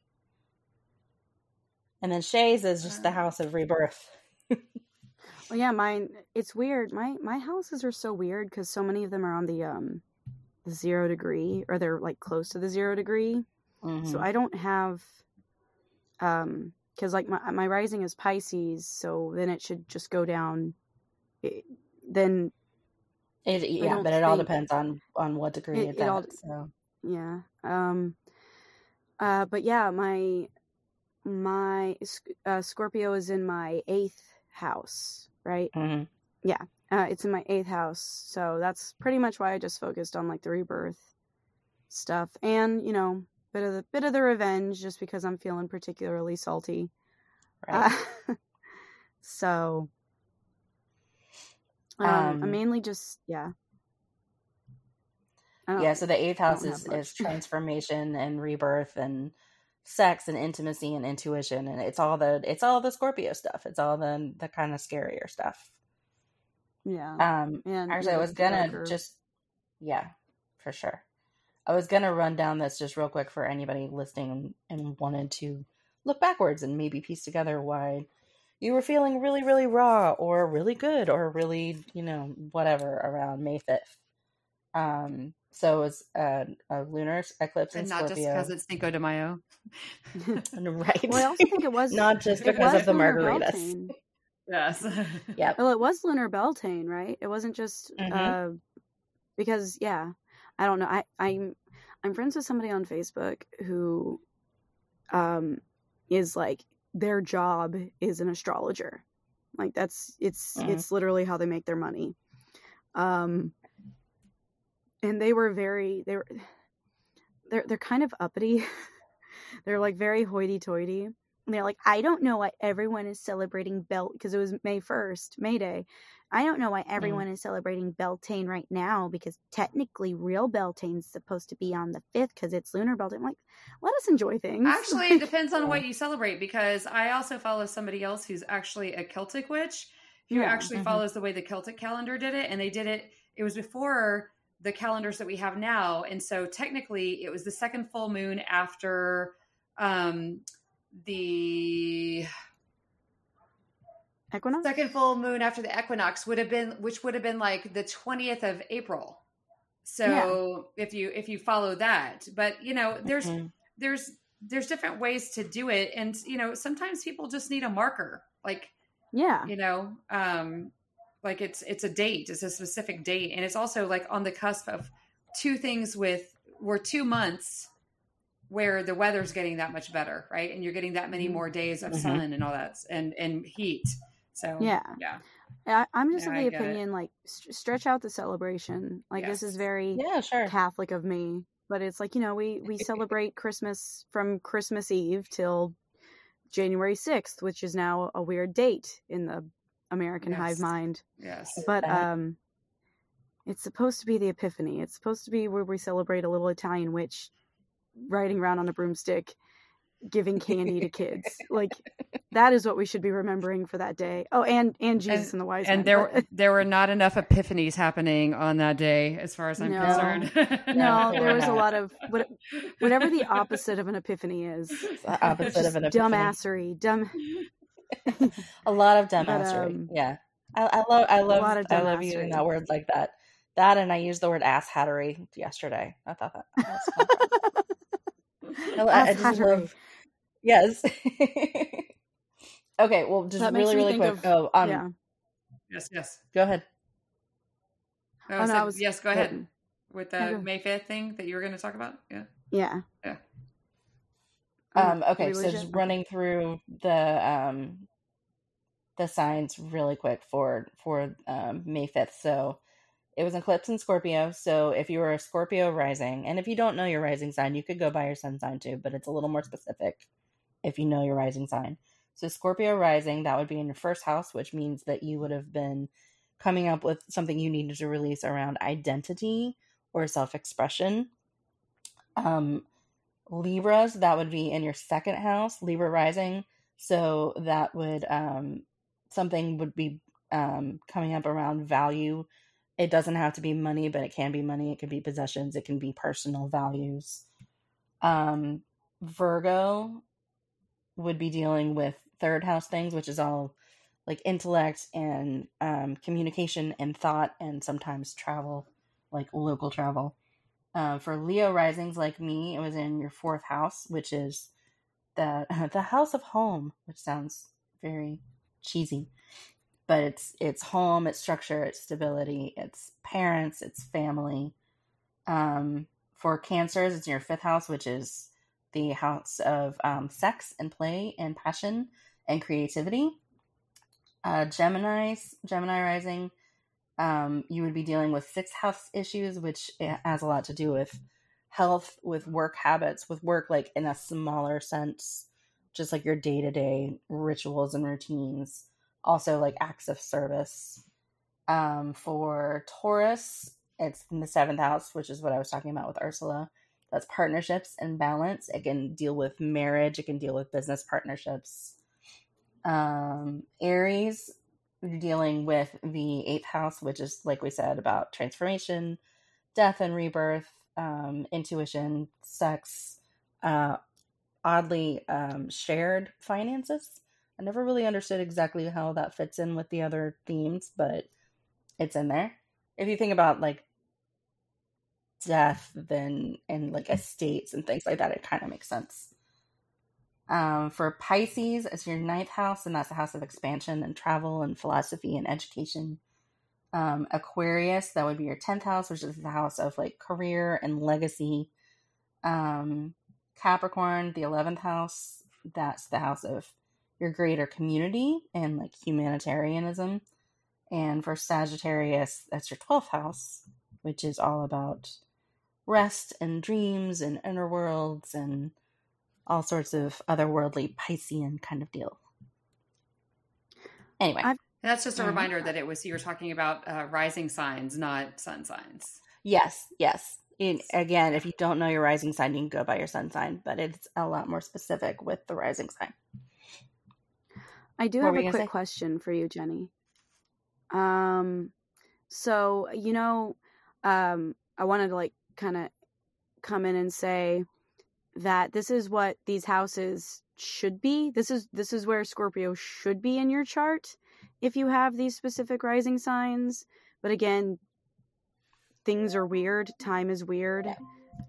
And then Shay's is just the house of rebirth. Well, yeah, mine. It's weird. My my houses are so weird because so many of them are on the um the zero degree, or they're like close to the zero degree. So Mhm. I don't have um because like my my rising is Pisces, so then it should just go down. It, then It, yeah, but it all depends on on what degree It- it's it at. all- so yeah. Um. Uh. But yeah, my my uh, Scorpio is in my eighth house, right? mhm. Uh, it's in my eighth house, so that's pretty much why I just focused on like the rebirth stuff, and you know, bit of the bit of the revenge, just because I'm feeling particularly salty. right. Uh, so, um, Um, I'm mainly just yeah. yeah, so the eighth house is, is transformation and rebirth and sex and intimacy and intuition and it's all the it's all the Scorpio stuff. It's all the the kind of scarier stuff. yeah. Um And actually I was gonna darker. just yeah, for sure. I was gonna run down this just real quick for anybody listening and wanted to look backwards and maybe piece together why you were feeling really, really raw or really good or really, you know, whatever around May 5th. Um, so it was a, a lunar eclipse in and not just Scorpio. because it's Cinco de Mayo. right. well, I also think it was Not just because of the Lunar margaritas. Beltane. Yes. Yep. Well, it was Lunar Beltane, right? It wasn't just Mhm. uh, because, yeah, I don't know. I I'm I'm friends with somebody on Facebook who um is like their job is an astrologer. Like that's it's Mhm. it's literally how they make their money. Um, and they were very they were they're they're kind of uppity. they're like very hoity-toity. And they're like, I don't know why everyone is celebrating Belt because it was May first, May Day. I don't know why everyone is celebrating Beltane right now because technically real Beltane's supposed to be on the fifth because it's lunar Beltane. I'm like, let us enjoy things. Actually, it depends on what you celebrate because I also follow somebody else who's actually a Celtic witch who Yeah. actually Mhm. follows the way the Celtic calendar did it. And they did it, it was before the calendars that we have now. And so technically, it was the second full moon after um, the Equinox. second full moon after the equinox would have been which would have been like the 20th of april so if you if you follow that but you know there's Mhm. there's there's different ways to do it and you know sometimes people just need a marker like Yeah. you know um like it's it's a date it's a specific date and it's also like on the cusp of two things with we're two months where the weather's getting that much better right and you're getting that many Mhm. more days of Mhm. sun and all that and and heat so Yeah. yeah I, I'm just Yeah, of the get it. opinion, like, st- stretch out the celebration. Like, this is very Yeah, sure. Catholic of me, but it's like, you know, we, we celebrate Christmas from Christmas Eve till January 6th, which is now a weird date in the American hive mind. yes But, um, it's supposed to be the Epiphany. It's supposed to be where we celebrate a little Italian witch riding around on a broomstick, giving candy to kids. Like that is what we should be remembering for that day. Oh, and and Jesus and, the wise and men. there but- there were not enough epiphanies happening on that day as far as i'm No. concerned no, there was a lot of what, whatever the opposite of an epiphany is. It's the opposite of an epiphany. dumbassery, dumb. A lot of But, dumbassery. um, yeah. I, I love I love lot of I love using that word like that. That and I used the word ass hattery yesterday. I thought that, that was fun. I, I Ass just hattery. love Yes. okay, well just That really, really think quick. of- oh, um yeah. yes yes go ahead. No, I Oh, no, said, I was- yes go ahead with the go. may 5th thing that you were going to talk about yeah Yeah. Yeah. Um, okay, so just running through the um the signs really quick for for um, May fifth. So it was an eclipse in Scorpio. So if you were a Scorpio rising, and if you don't know your rising sign, you could go by your sun sign too, but it's a little more specific if you know your rising sign. So Scorpio rising, that would be in your first house, which means that you would have been coming up with something you needed to release around identity or self expression. Um, Libras, that would be in your second house, Libra rising. So that would um something would be um coming up around value. It doesn't have to be money, but it can be money, it can be possessions, it can be personal values. Um Virgo would be dealing with third house things, which is all like intellect and um communication and thought and sometimes travel, like local travel. Uh, for Leo risings like me, it was in your fourth house, which is the the house of home, which sounds very cheesy, but it's it's home, it's structure, it's stability, it's parents, it's family. Um, for Cancers, it's in your fifth house, which is the house of um, sex and play and passion and creativity. Uh, Gemini rising um, you would be dealing with sixth house issues, which has a lot to do with health, with work habits, with work like in a smaller sense, just like your day to day rituals and routines. Also, like acts of service. Um, for Taurus, it's in the seventh house, which is what I was talking about with Ursula. That's partnerships and balance. It can deal with marriage. It can deal with business partnerships. Um, Aries, dealing with the eighth house, which is like we said about transformation, death and rebirth, um, intuition, sex, uh, oddly um, shared finances. I never really understood exactly how that fits in with the other themes, but it's in there. If you think about like death, then and like estates and things like that, it kind of makes sense. Um, for Pisces, it's your ninth house, and that's the house of expansion and travel and philosophy and education. Um, Aquarius, that would be your 10th house, which is the house of like career and legacy. Um, Capricorn, the 11th house, that's the house of your greater community and like humanitarianism. And for Sagittarius, that's your 12th house, which is all about rest and dreams and inner worlds and all sorts of otherworldly Piscean kind of deal. Anyway. I've, that's just a mm-hmm. reminder that it was you were talking about uh, rising signs, not sun signs. Yes, yes. In, again, if you don't know your rising sign, you can go by your sun sign, but it's a lot more specific with the rising sign. I do what have a quick say? question for you, Jenny. Um, so you know, um, I wanted to like kind of come in and say that this is what these houses should be. This is this is where Scorpio should be in your chart if you have these specific rising signs. But again, things are weird, time is weird.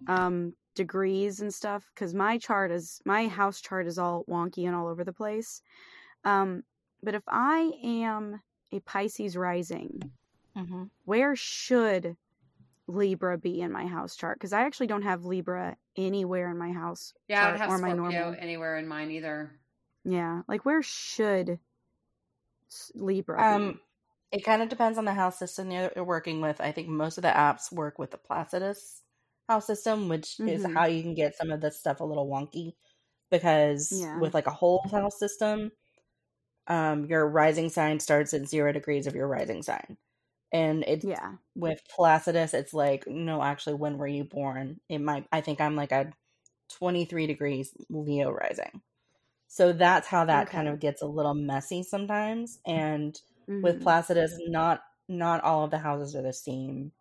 Um degrees and stuff cuz my chart is my house chart is all wonky and all over the place. Um but if I am a Pisces rising, mm-hmm. where should Libra be in my house chart? Because I actually don't have Libra anywhere in my house. Yeah, I don't have or Scorpio my normal. anywhere in mine either. Yeah, like where should Libra? Um, be? it kind of depends on the house system you're working with. I think most of the apps work with the Placidus house system, which mm-hmm. is how you can get some of this stuff a little wonky. Because yeah. with like a whole house system, um, your rising sign starts at zero degrees of your rising sign and it's yeah with placidus it's like no actually when were you born it might i think i'm like a 23 degrees leo rising so that's how that okay. kind of gets a little messy sometimes and mm-hmm. with placidus not not all of the houses are the same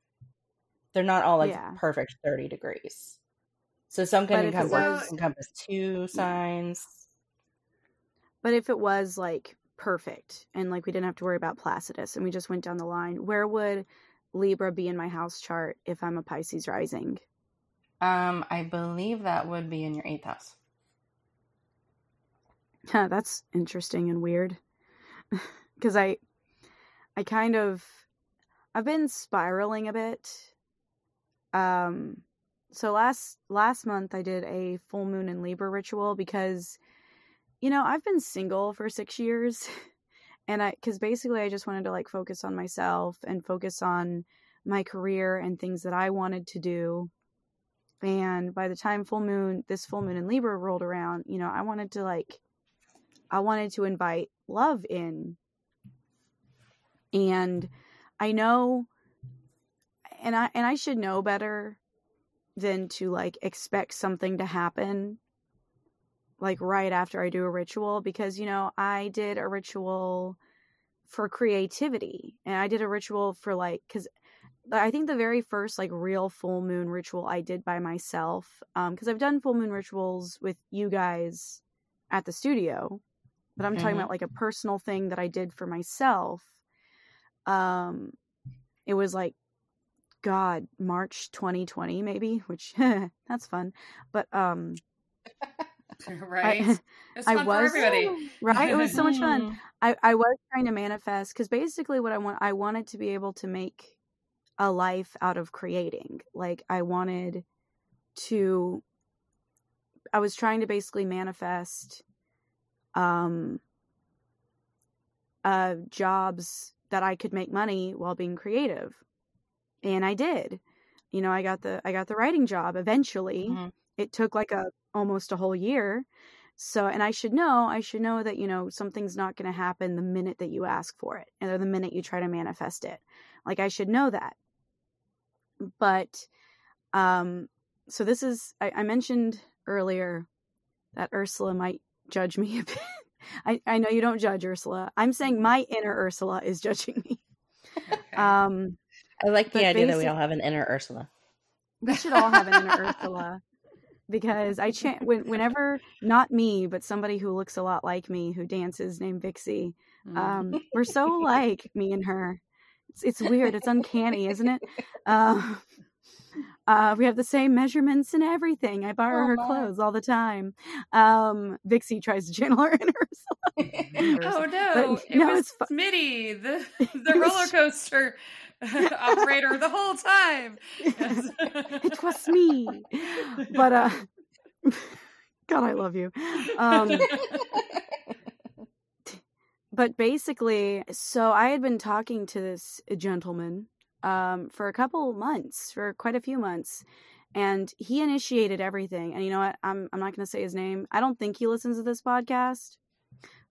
they're not all like yeah. perfect 30 degrees so some can encompass, was, encompass two signs but if it was like perfect and like we didn't have to worry about Placidus and we just went down the line, where would Libra be in my house chart if I'm a Pisces rising? Um, I believe that would be in your eighth house. Yeah, that's interesting and weird. Cause I I kind of I've been spiraling a bit. Um so last last month I did a full moon in Libra ritual because you know, I've been single for six years. And I, because basically I just wanted to like focus on myself and focus on my career and things that I wanted to do. And by the time full moon, this full moon in Libra rolled around, you know, I wanted to like, I wanted to invite love in. And I know, and I, and I should know better than to like expect something to happen like right after I do a ritual because you know I did a ritual for creativity and I did a ritual for like cuz I think the very first like real full moon ritual I did by myself um cuz I've done full moon rituals with you guys at the studio but I'm mm-hmm. talking about like a personal thing that I did for myself um it was like god March 2020 maybe which that's fun but um right? I, it's fun I was, for everybody. Right? It was so much fun. Mm-hmm. I, I was trying to manifest because basically what I want I wanted to be able to make a life out of creating. Like I wanted to I was trying to basically manifest um uh jobs that I could make money while being creative. And I did. You know, I got the I got the writing job eventually. Mm-hmm. It took like a almost a whole year. So, and I should know, I should know that, you know, something's not going to happen the minute that you ask for it or the minute you try to manifest it. Like, I should know that. but um, so this is I, I mentioned earlier that Ursula might judge me a bit. I, I know you don't judge Ursula. I'm saying my inner Ursula is judging me. Okay. Um, I like the idea that we all have an inner Ursula. we should all have an inner Ursula because I chant when, whenever not me, but somebody who looks a lot like me who dances named Vixie. Mm. Um, we're so alike, me and her. It's, it's weird. It's uncanny, isn't it? Uh, uh, we have the same measurements and everything. I borrow Oh, her my. clothes all the time. Um, Vixie tries to channel her inner Ursula. oh no! But, it no, was it's fu- Smitty, the the roller coaster operator, the whole time. Yes. it was me. But uh, God, I love you. Um, but basically, so I had been talking to this gentleman um, for a couple months, for quite a few months, and he initiated everything. And you know what? I'm I'm not going to say his name. I don't think he listens to this podcast,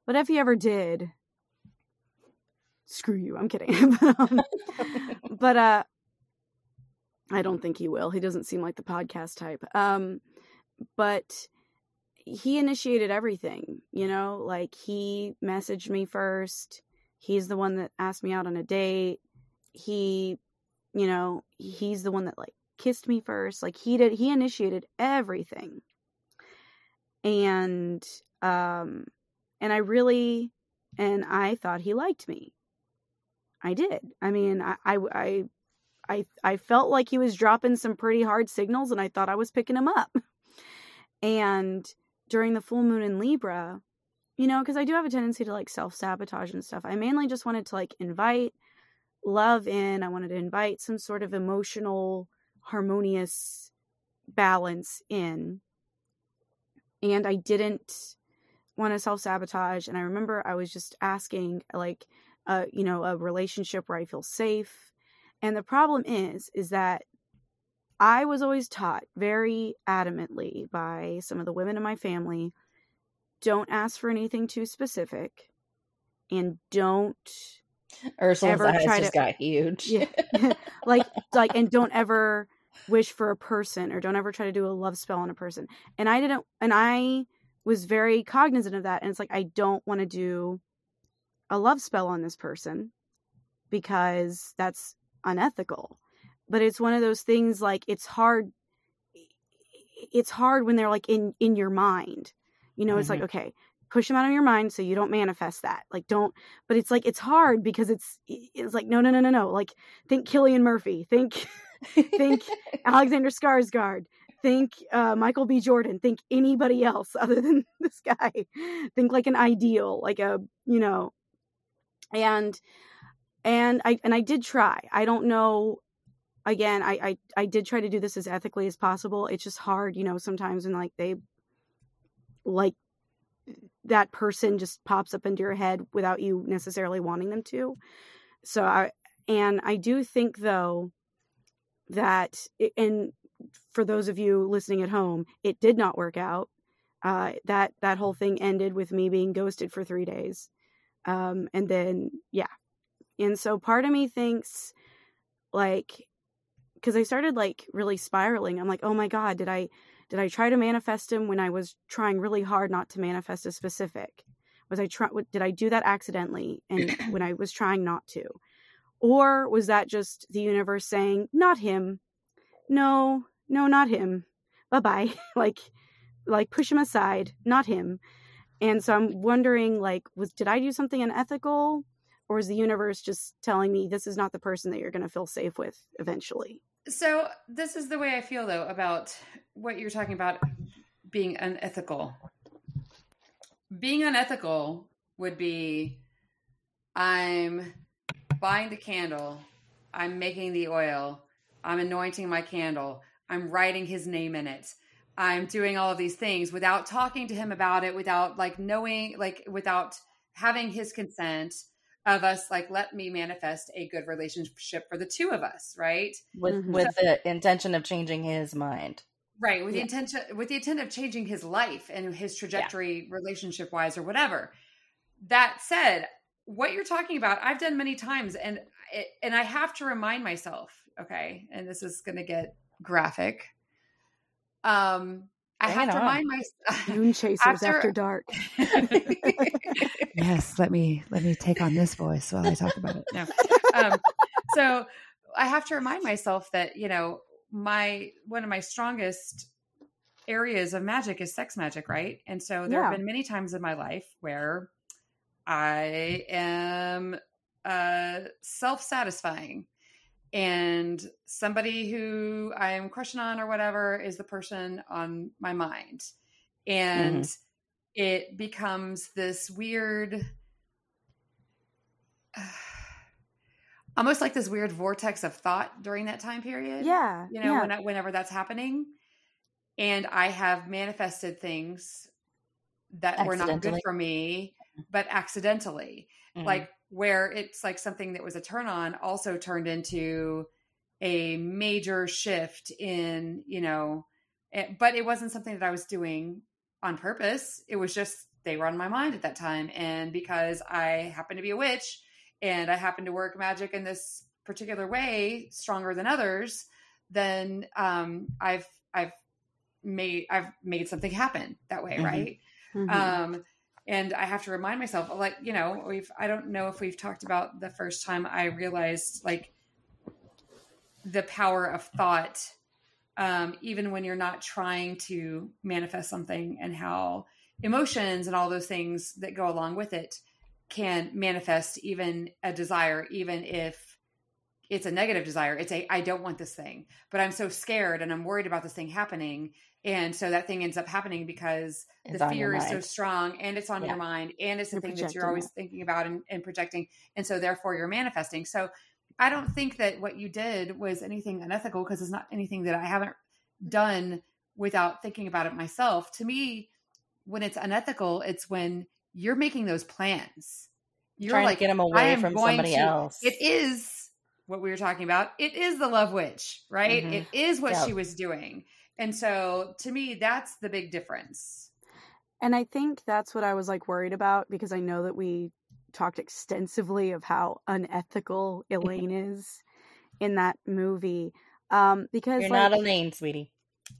but if he ever did, screw you. I'm kidding. but, um, but uh, I don't think he will. He doesn't seem like the podcast type. Um, but he initiated everything, you know, like he messaged me first. He's the one that asked me out on a date. He, you know, he's the one that like kissed me first. Like he did, he initiated everything. And, um, and I really, and I thought he liked me. I did. I mean, I, I, I, I, felt like he was dropping some pretty hard signals and I thought I was picking him up. And during the full moon in Libra, you know, because I do have a tendency to like self sabotage and stuff. I mainly just wanted to like invite love in. I wanted to invite some sort of emotional, harmonious balance in. And I didn't want to self sabotage. And I remember I was just asking, like, uh, you know, a relationship where I feel safe. And the problem is, is that I was always taught very adamantly by some of the women in my family don't ask for anything too specific and don't Ursula's Ever eyes try just to- got huge. yeah like like and don't ever wish for a person or don't ever try to do a love spell on a person and i didn't and i was very cognizant of that and it's like i don't want to do a love spell on this person because that's unethical. But it's one of those things like it's hard it's hard when they're like in in your mind. You know it's like okay push them out of your mind so you don't manifest that. Like don't but it's like it's hard because it's it's like no no no no no. Like think cillian murphy think think alexander skarsgård think uh, michael b. Jordan think anybody else other than this guy. Think like an ideal like a you know and and i and i did try. I don't know again I, I i did try to do this as ethically as possible. It's just hard you know sometimes when like they like that person just pops up into your head without you necessarily wanting them to. So i and i do think though that it, and for those of you listening at home it did not work out. Uh that that whole thing ended with me being ghosted for three days um and then yeah and so part of me thinks like because I started like really spiraling. I'm like, oh my god, did I did I try to manifest him when I was trying really hard not to manifest a specific? Was I try did I do that accidentally and when I was trying not to? Or was that just the universe saying, not him. No, no, not him. Bye-bye. like like push him aside, not him. And so I'm wondering like was did I do something unethical or is the universe just telling me this is not the person that you're going to feel safe with eventually? So this is the way I feel though about what you're talking about being unethical. Being unethical would be I'm buying the candle, I'm making the oil, I'm anointing my candle, I'm writing his name in it. I'm doing all of these things without talking to him about it, without like knowing, like without having his consent of us like let me manifest a good relationship for the two of us right with Mhm. with the intention of changing his mind. right with the intention with the intent of changing his life and his trajectory relationship wise or whatever that said what you're talking about i've done many times and it, and i have to remind myself Okay. And this is going to get graphic. Um, I have to remind myself. Moonchasers After- after, dark. yes, let me let me take on this voice while I talk about it. No. Um, so I have to remind myself that, you know, my one of my strongest areas of magic is sex magic, right? And so there have been many times in my life where I am uh self-satisfying and somebody who I'm crushing on or whatever is the person on my mind. And it becomes this weird almost like this weird vortex of thought during that time period. Yeah. You know, yeah. when whenever that's happening. And I have manifested things that were not good for me, but accidentally Mhm. like where it's like something that was a turn on also turned into a major shift in you know eh, but it wasn't something that i was doing on purpose it was just they were on my mind at that time and because i happen to be a witch and i happen to work magic in this particular way stronger than others then um i've i've made i've made something happen that way Mhm. right Mhm. um and i have to remind myself like you know we've i don't know if we've talked about the first time i realized like the power of thought um even when you're not trying to manifest something and how emotions and all those things that go along with it can manifest even a desire even if it's a negative desire. It's a i don't want this thing but i'm so scared and i'm worried about this thing happening and so that thing ends up happening because It's the fear is so strong and it's on Yeah. your mind and it's the thing that you're always it. thinking about and, and projecting and so therefore you're manifesting so i don't think that what you did was anything unethical because it's not anything that i haven't done without thinking about it myself to me when it's unethical it's when you're making those plans you're trying like to get them away from somebody to- else. it is what we were talking about. It is the love witch, right? Mhm. It is what Yep. she was doing. And so to me, that's the big difference. And I think that's what I was like worried about because I know that we talked extensively of how unethical Elaine is in that movie. Um, because You're like, not Elaine, sweetie.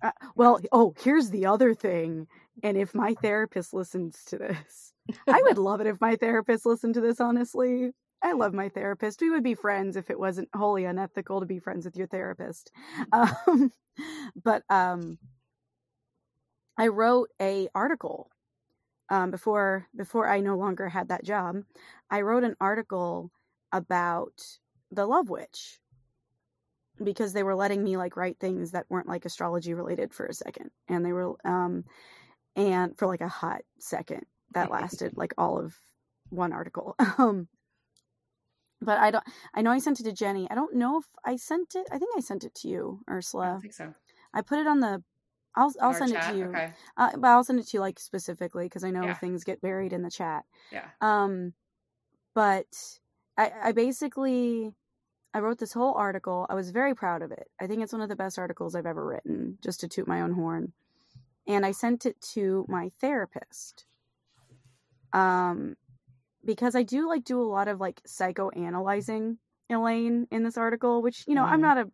uh, well, oh, here's the other thing. And if my therapist listens to this, I would love it if my therapist listened to this, honestly. I love my therapist. We would be friends if it wasn't wholly unethical to be friends with your therapist. Um, but um, I wrote a article um, before before I no longer had that job. I wrote an article about the Love Witch because they were letting me like write things that weren't like astrology related for a second, and they were um, and for like a hot second that lasted like all of one article. Um, but I don't. I know I sent it to Jenny. I don't know if I sent it. I think I sent it to you, I Ursula. don't think so. I put it on the. I'll I'll Our send chat? it to you. Okay. Uh, but I'll send it to you like specifically because I know Yeah. things get buried in the chat. Yeah. Um, but I I basically I wrote this whole article. I was very proud of it. I think it's one of the best articles I've ever written, just to toot my own horn. And I sent it to my therapist. Um, because I do like do a lot of like psychoanalyzing Elaine in this article, which you know I'm Mhm. not a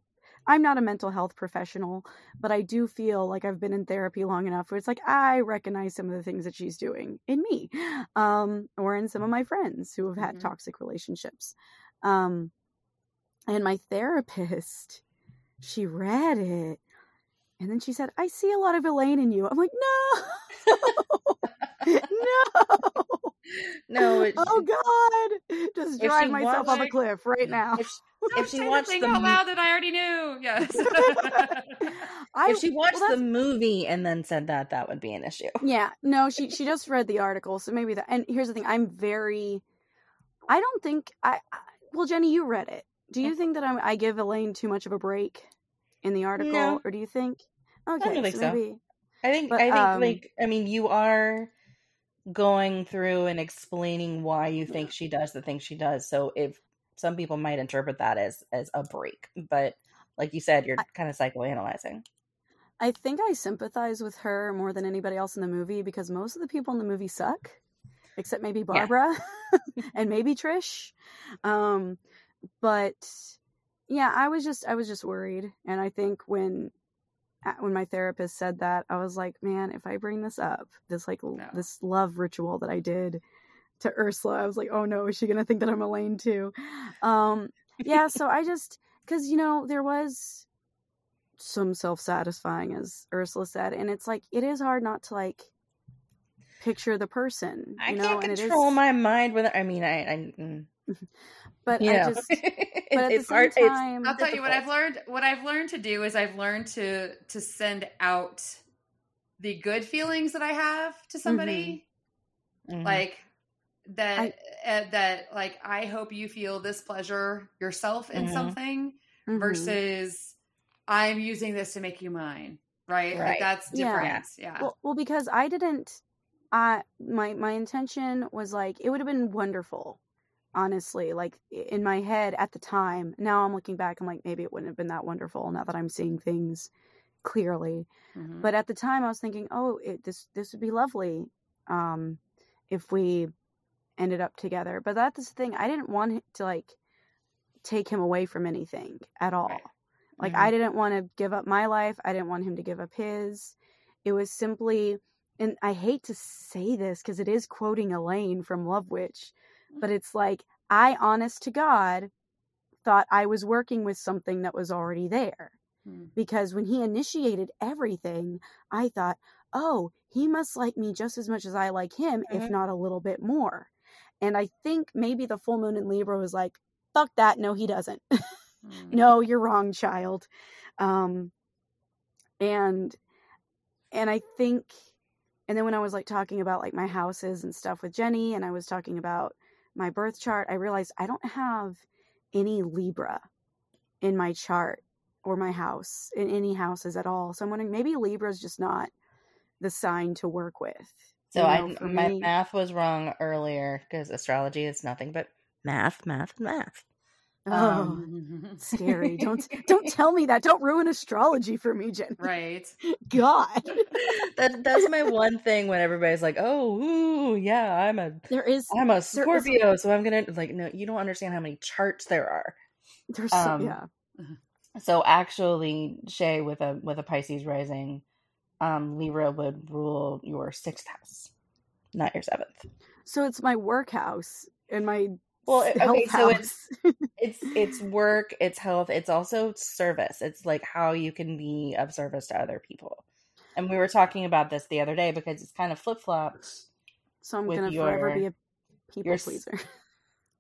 I'm not a mental health professional, but I do feel like I've been in therapy long enough where it's like I recognize some of the things that she's doing in me, um, or in some of my friends who have had Mhm. toxic relationships. Um, and my therapist, she read it, and then she said, "I see a lot of Elaine in you." I'm like, "No, no." No, it, oh God! Just drive myself off a cliff right now. if, if she say watched the the out loud that I already knew. Yes. I, if she watched well, the movie and then said that, that would be an issue. yeah, no, she she just read the article, so maybe that. And here's the thing: I'm very. I don't think I. I well, Jenny, you read it. Do you think that I'm, I give Elaine too much of a break in the article, No. or do you think? Okay, think so. maybe. I think But, I think um, like I mean you are going through and explaining why you think she does the thing she does. So if some people might interpret that as as a break, but like you said, you're kind of psychoanalyzing. I think I sympathize with her more than anybody else in the movie because most of the people in the movie suck, except maybe Barbara and maybe Trish. Um, but yeah, I was just I was just worried, and I think when when my therapist said that, I was like, man, if I bring this up, this like no. this love ritual that I did to Ursula, I was like, oh no, is she gonna think that I'm Elaine too? Um, yeah, so I just because you know there was some self satisfying, as Ursula said, and it's like it is hard not to like picture the person. I know? can't control my mind with. I mean, I. I mm. but yeah. I just. But at it's the same hard, time, I'll tell you what I've learned. What I've learned to do is I've learned to to send out the good feelings that I have to somebody, mm-hmm. Mm-hmm. like that. I, uh, that like I hope you feel this pleasure yourself in mm-hmm. something mm-hmm. versus I'm using this to make you mine. Right? right. Like that's different. Yeah. yeah. Well, well, because I didn't. I my my intention was like it would have been wonderful honestly like in my head at the time now i'm looking back i'm like maybe it wouldn't have been that wonderful now that i'm seeing things clearly mm-hmm. but at the time i was thinking oh it, this this would be lovely um if we ended up together but that's the thing i didn't want to like take him away from anything at all right. like mm-hmm. i didn't want to give up my life i didn't want him to give up his it was simply and i hate to say this because it is quoting elaine from love witch but it's like I, honest to God, thought I was working with something that was already there. Hmm. Because when he initiated everything, I thought, oh, he must like me just as much as I like him, mm-hmm. if not a little bit more. And I think maybe the full moon in Libra was like, fuck that. No, he doesn't. mm. no, you're wrong, child. Um, and, and I think, and then when I was like talking about like my houses and stuff with Jenny, and I was talking about my birth chart, I realized I don't have any Libra in my chart or my house, in any houses at all. So I'm wondering maybe Libra is just not the sign to work with. So you know, I my me, math was wrong earlier because astrology is nothing but math, math, math. Oh, um, scary! Don't don't tell me that. Don't ruin astrology for me, Jen. Right? God, that that's my one thing when everybody's like, "Oh, ooh, yeah, I'm a there is I'm a Scorpio, is, so I'm gonna like." No, you don't understand how many charts there are. There's um, so, yeah. So actually, Shay with a with a Pisces rising, um, Libra would rule your sixth house, not your seventh. So it's my work house and my well, okay, so it's it's it's work, it's health, it's also service. It's like how you can be of service to other people. And we were talking about this the other day because it's kind of flip flopped. So I'm gonna your, forever be a people your, pleaser.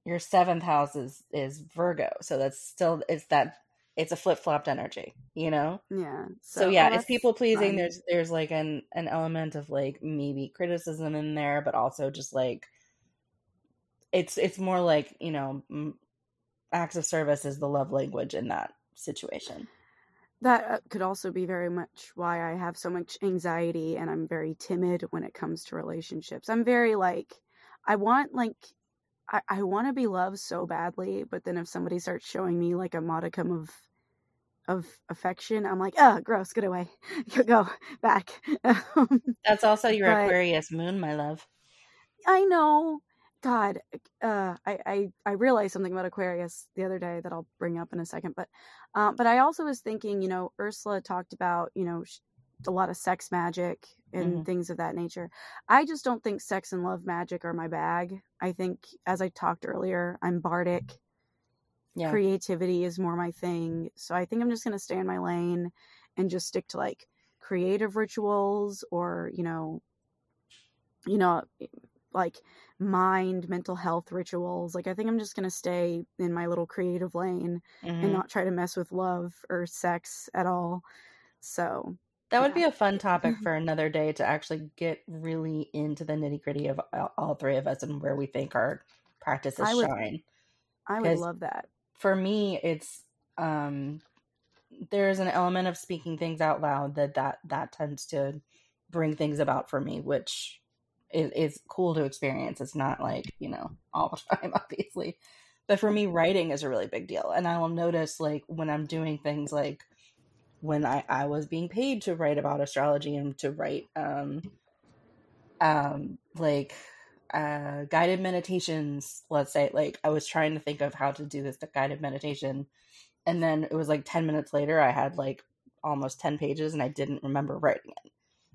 Your seventh house is is Virgo, so that's still it's that it's a flip flopped energy, you know. Yeah. So, so yeah, it's people pleasing. There's there's like an an element of like maybe criticism in there, but also just like it's it's more like you know acts of service is the love language in that situation. That uh, could also be very much why i have so much anxiety and i'm very timid when it comes to relationships. I'm very like i want like i, I want to be loved so badly but then if somebody starts showing me like a modicum of of affection i'm like oh gross get away. Go back. That's also your but, aquarius moon my love. I know God, uh, I, I I realized something about Aquarius the other day that I'll bring up in a second. But uh, but I also was thinking, you know, Ursula talked about you know a lot of sex magic and mm-hmm. things of that nature. I just don't think sex and love magic are my bag. I think, as I talked earlier, I'm bardic. Yeah. Creativity is more my thing. So I think I'm just gonna stay in my lane and just stick to like creative rituals or you know you know like mind mental health rituals like i think i'm just going to stay in my little creative lane mm-hmm. and not try to mess with love or sex at all so that would be a fun topic for another day to actually get really into the nitty gritty of all three of us and where we think our practices I would, shine. I would love that. For me, it's um, there's an element of speaking things out loud that that that tends to bring things about for me, which is, is cool to experience. It's not like, you know, all the time, obviously. But for me, writing is a really big deal. And I will notice, like, when I'm doing things like when I, I was being paid to write about astrology and to write, um, um, like, uh, guided meditations, let's say, like, I was trying to think of how to do this guided meditation. and then it was like 10 minutes later i had like almost 10 pages and i didn't remember writing it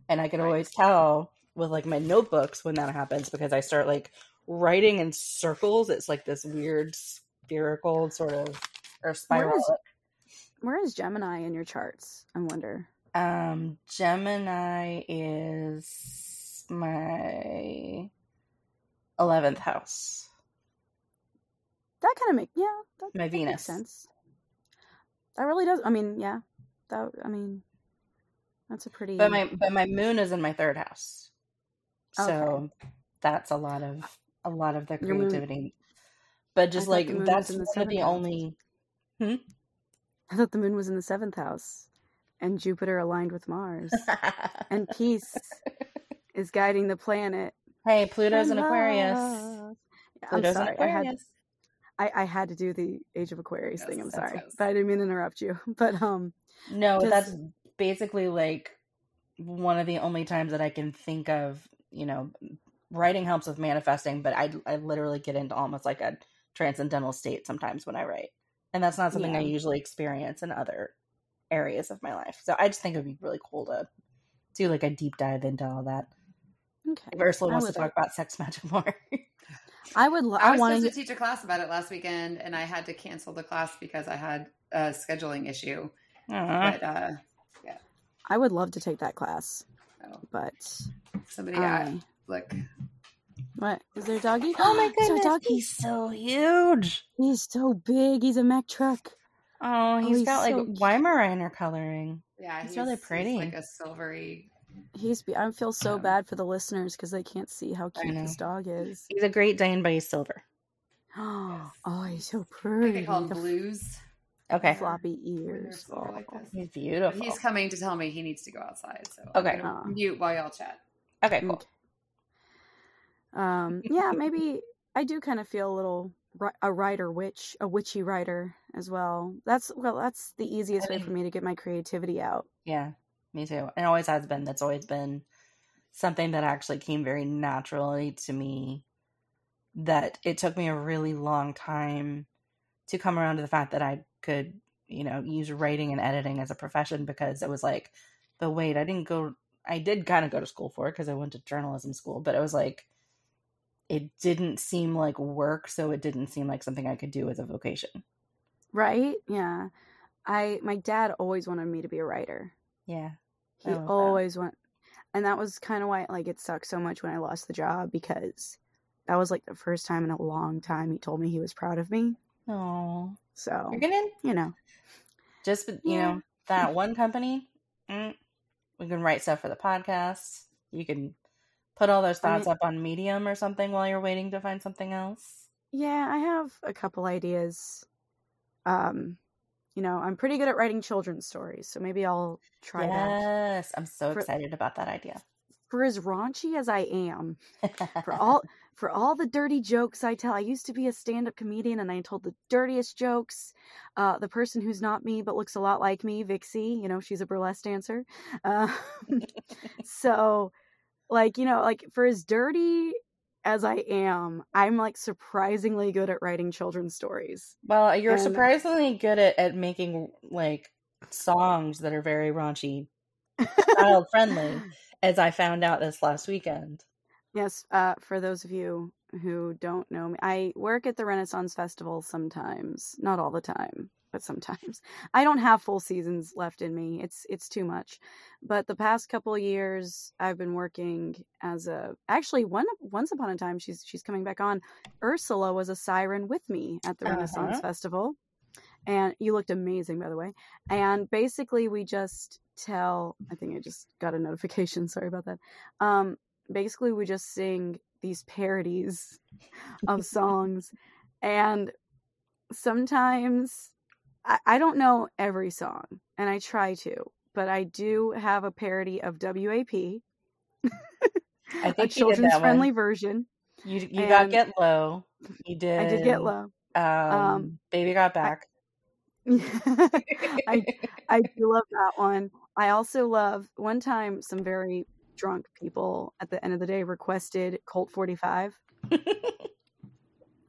and i could Right. always tell with like my notebooks when that happens because i start like writing in circles it's like this weird spherical sort of or spiral is- Where is Gemini in your charts? I wonder. um gemini is my 11th house That kind of make yeah. That, My that makes Venus. sense. That really does. I mean, yeah. That I mean, that's a pretty. but my but my moon is in my third house so that's a lot of a lot of the moon- creativity but just like the that's in the one of the house. only I thought the moon was in the seventh house, and Jupiter aligned with Mars, and peace is guiding the planet. hey pluto's in aquarius love. I'm pluto's sorry. in I had aquarius I, I had to do the Age of Aquarius thing. I'm sorry, yes. but I didn't mean to interrupt you. But um, no 'cause- that's basically like one of the only times that i can think of you know writing helps with manifesting but i i literally get into almost like a transcendental state sometimes when i write and that's not something i usually experience in other areas of my life so i just think it would be really cool to do like a deep dive into all that okay. ursula I wants would- to talk about sex magic more I would. Lo- I I, was want supposed to. to teach a class about it last weekend, and I had to cancel the class because I had a scheduling issue. Aw. But uh, I would love to take that class, no, but somebody I. got look. What is there a doggy? oh my Is there a goodness doggy? he's so huge He's so big. He's a Mack truck. oh Oh, he's he's got like so cute. weimaraner coloring Yeah, he's really pretty. like a silvery. He's. Be- I feel so Um, bad for the listeners because they can't see how cute know. this dog is. he's a great dane but he's silver Oh, oh, he's so pretty. they call them The f- blues. okay floppy ears. silver like Oh. this. he's But beautiful he's coming to tell me he needs to go outside. So I'm Okay. mute while y'all chat. Okay cool Um, yeah, maybe I do kind of feel a little a writer witch, a witchy writer as well. That's well, that's the easiest way mean- for me to get my creativity out. Yeah, me too. It always has been. That's always been something that actually came very naturally to me. That it took me a really long time to come around to the fact that I could, you know, use writing and editing as a profession because it was like, but wait, I didn't go, I did kind of go to school for it because I went to journalism school, but it was like, it didn't seem like work, so it didn't seem like something I could do as a vocation. Right? Yeah. I my dad always wanted me to be a writer. Yeah. He that. always want and that was kind of why like it sucked so much when I lost the job because that was like the first time in a long time he told me he was proud of me. Oh, So, you're gonna you know. just you Yeah. know that one company mm, we can write stuff for the podcast you can put all those I mean- thoughts up on medium or something while you're waiting to find something else Yeah, I have a couple ideas. Um, you know, I'm pretty good at writing children's stories, so maybe I'll try that. yes i'm so For- excited about that idea For as raunchy as I am, for all for all the dirty jokes I tell, I used to be a stand-up comedian and I told the dirtiest jokes. Uh, the person who's not me but looks a lot like me, Vixie, you know, she's a burlesque dancer. Uh, so, like, you know, like for as dirty as I am, I'm like surprisingly good at writing children's stories. well you're And- surprisingly good at, at making like songs that are very raunchy child friendly as i found out this last weekend Yes, uh, for those of you who don't know me, I work at the Renaissance Festival sometimes, not all the time, but sometimes. I don't have full seasons left in me. It's it's too much. But the past couple of years, I've been working as a actually one once upon a time she's she's coming back on. Ursula was a siren with me at the Renaissance Uh-huh. Festival. And you looked amazing, by the way. And basically, we just tell. I think I just got a notification. Sorry about that. Um, basically we just sing these parodies of songs and sometimes I, I don't know every song and i try to but i do have a parody of wap i a think you did children's friendly one. version you, you got get low you did i did get low um, Um, baby got back I I do love that one. I also love one time some very drunk people at the end of the day requested Colt 45.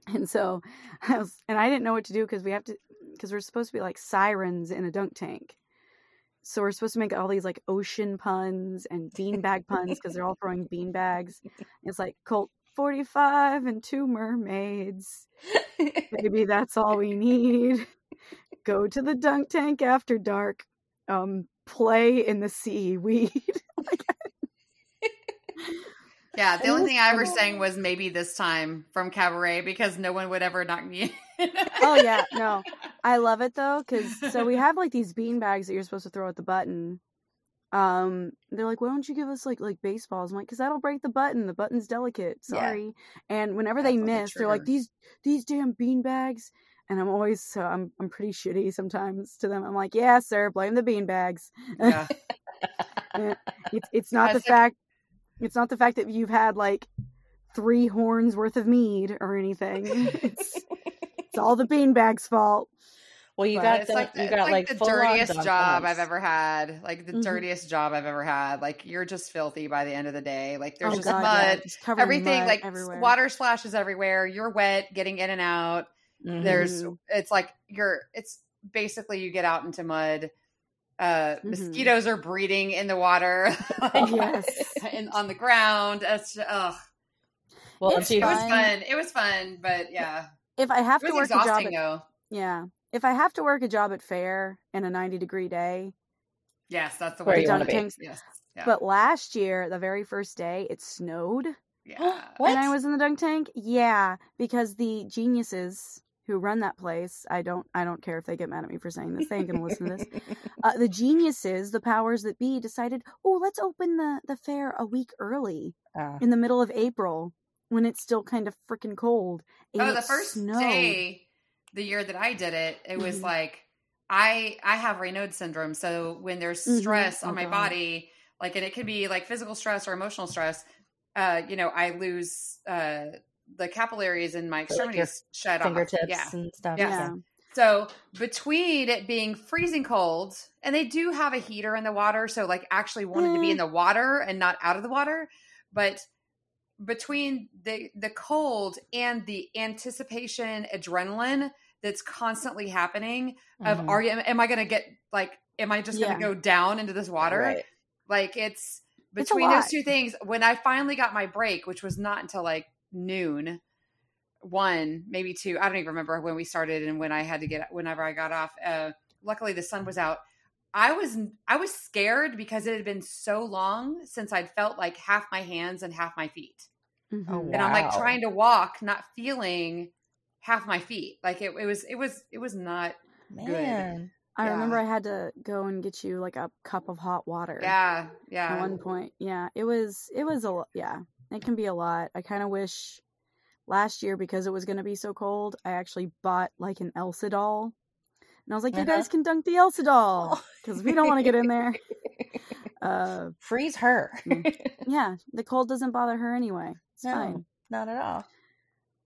and so I was and I didn't know what to do because we have to because we're supposed to be like sirens in a dunk tank. So we're supposed to make all these like ocean puns and beanbag puns because they're all throwing beanbags. It's like Colt 45 and two mermaids. Maybe that's all we need. Go to the dunk tank after dark. Um, play in the seaweed. Yeah, the only thing I ever sang was maybe this time from Cabaret because no one would ever knock me. in. oh yeah, no, I love it though because so we have like these bean bags that you're supposed to throw at the button. Um, they're like, why don't you give us like like baseballs? I'm like, because that'll break the button. The button's delicate. Yeah. Sorry. And whenever That's they miss, they're like these these damn bean bags. And I'm always so I'm I'm pretty shitty sometimes to them. I'm like, yeah, sir, blame the bean bags. yeah. It's it's not the fact it's not the fact that you've had like three horns worth of mead or anything. It's it's all the bean bags' fault. well, you But got it's the, like, you it's got like, like, the dirtiest job. I've ever had. Like the Mhm. dirtiest job I've ever had. Like you're just filthy by the end of the day. Like there's oh just god, mud. yeah, just Everything mud like everywhere. water splashes everywhere. You're wet, getting in and out. Mhm. There's it's like you're it's basically you get out into mud. Uh Mhm. mosquitoes are breeding in the water. Yes. and on the ground. It's just, ugh. well, It's It was fun. It was fun, but yeah. If I have It to work a job at, though. yeah. If I have to work a job at fair in a 90 degree day, Yes, that's the Where way you wanna be. Yes. Yeah. but last year, the very first day, it snowed yeah. What? and I was in the dunk tank. Yeah, because the geniuses who run that place, I don't I don't care if they get mad at me for saying this. They ain't to listen to this. Uh, the geniuses, the powers that be decided, "Oh, let's open the the fair a week early Ah. in the middle of April when it's still kind of freaking cold." Oh, the first snowed. day, the year that I did it, it was Mhm. like I I have Raynaud syndrome. So when there's Mhm. stress Oh, on my God. body, like and it could be like physical stress or emotional stress, uh, you know, I lose uh the capillaries in my So, like, extremities shut off. fingertips Yeah. and stuff. Yeah. Yeah. So between it being freezing cold, and they do have a heater in the water, so like actually wanted to be in the water and not out of the water, but between the the cold and the anticipation adrenaline that's constantly happening of Mhm. are you am I going to get like am I just going to go down into this water? Right. Like it's It's between those two things. When I finally got my break, which was not until like noon, one maybe two. I don't even remember when we started and when I had to get whenever I got off. Uh, luckily, the sun was out. I was I was scared because it had been so long since I'd felt like half my hands and half my feet, Mhm. Oh, and I'm like trying to walk, not feeling half my feet. Like it, it was it was it was not. Man. I Yeah. remember I had to go and get you like a cup of hot water. Yeah, yeah. At one point, yeah, it was it was a lo- yeah, it can be a lot. I kind of wish last year because it was going to be so cold, I actually bought like an Elsa doll, and I was like, you Uh-huh. guys can dunk the Elsa doll because we don't want to get in there. Uh, Freeze her. yeah, the cold doesn't bother her anyway. It's No. fine. Not at all.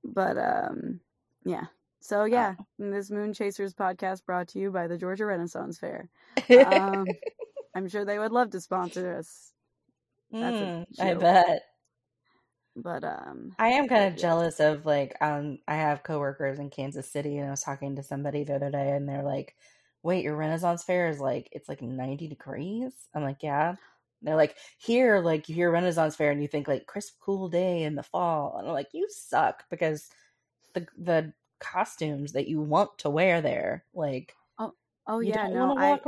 But um, yeah. So yeah, this Moonchasers podcast brought to you by the Georgia Renaissance Fair. Um, I'm sure they would love to sponsor us, that's a Mm, I bet. But um, I am kind of Yeah. jealous of like um I have coworkers in Kansas City and I was talking to somebody the other day and they're like, "Wait, your Renaissance fair is like it's like 90 degrees?" I'm like, "Yeah." They're like, "Here like you hear Renaissance fair and you think like crisp cool day in the fall." And I'm like, "You suck because the the costumes that you want to wear there like oh you yeah, no, I.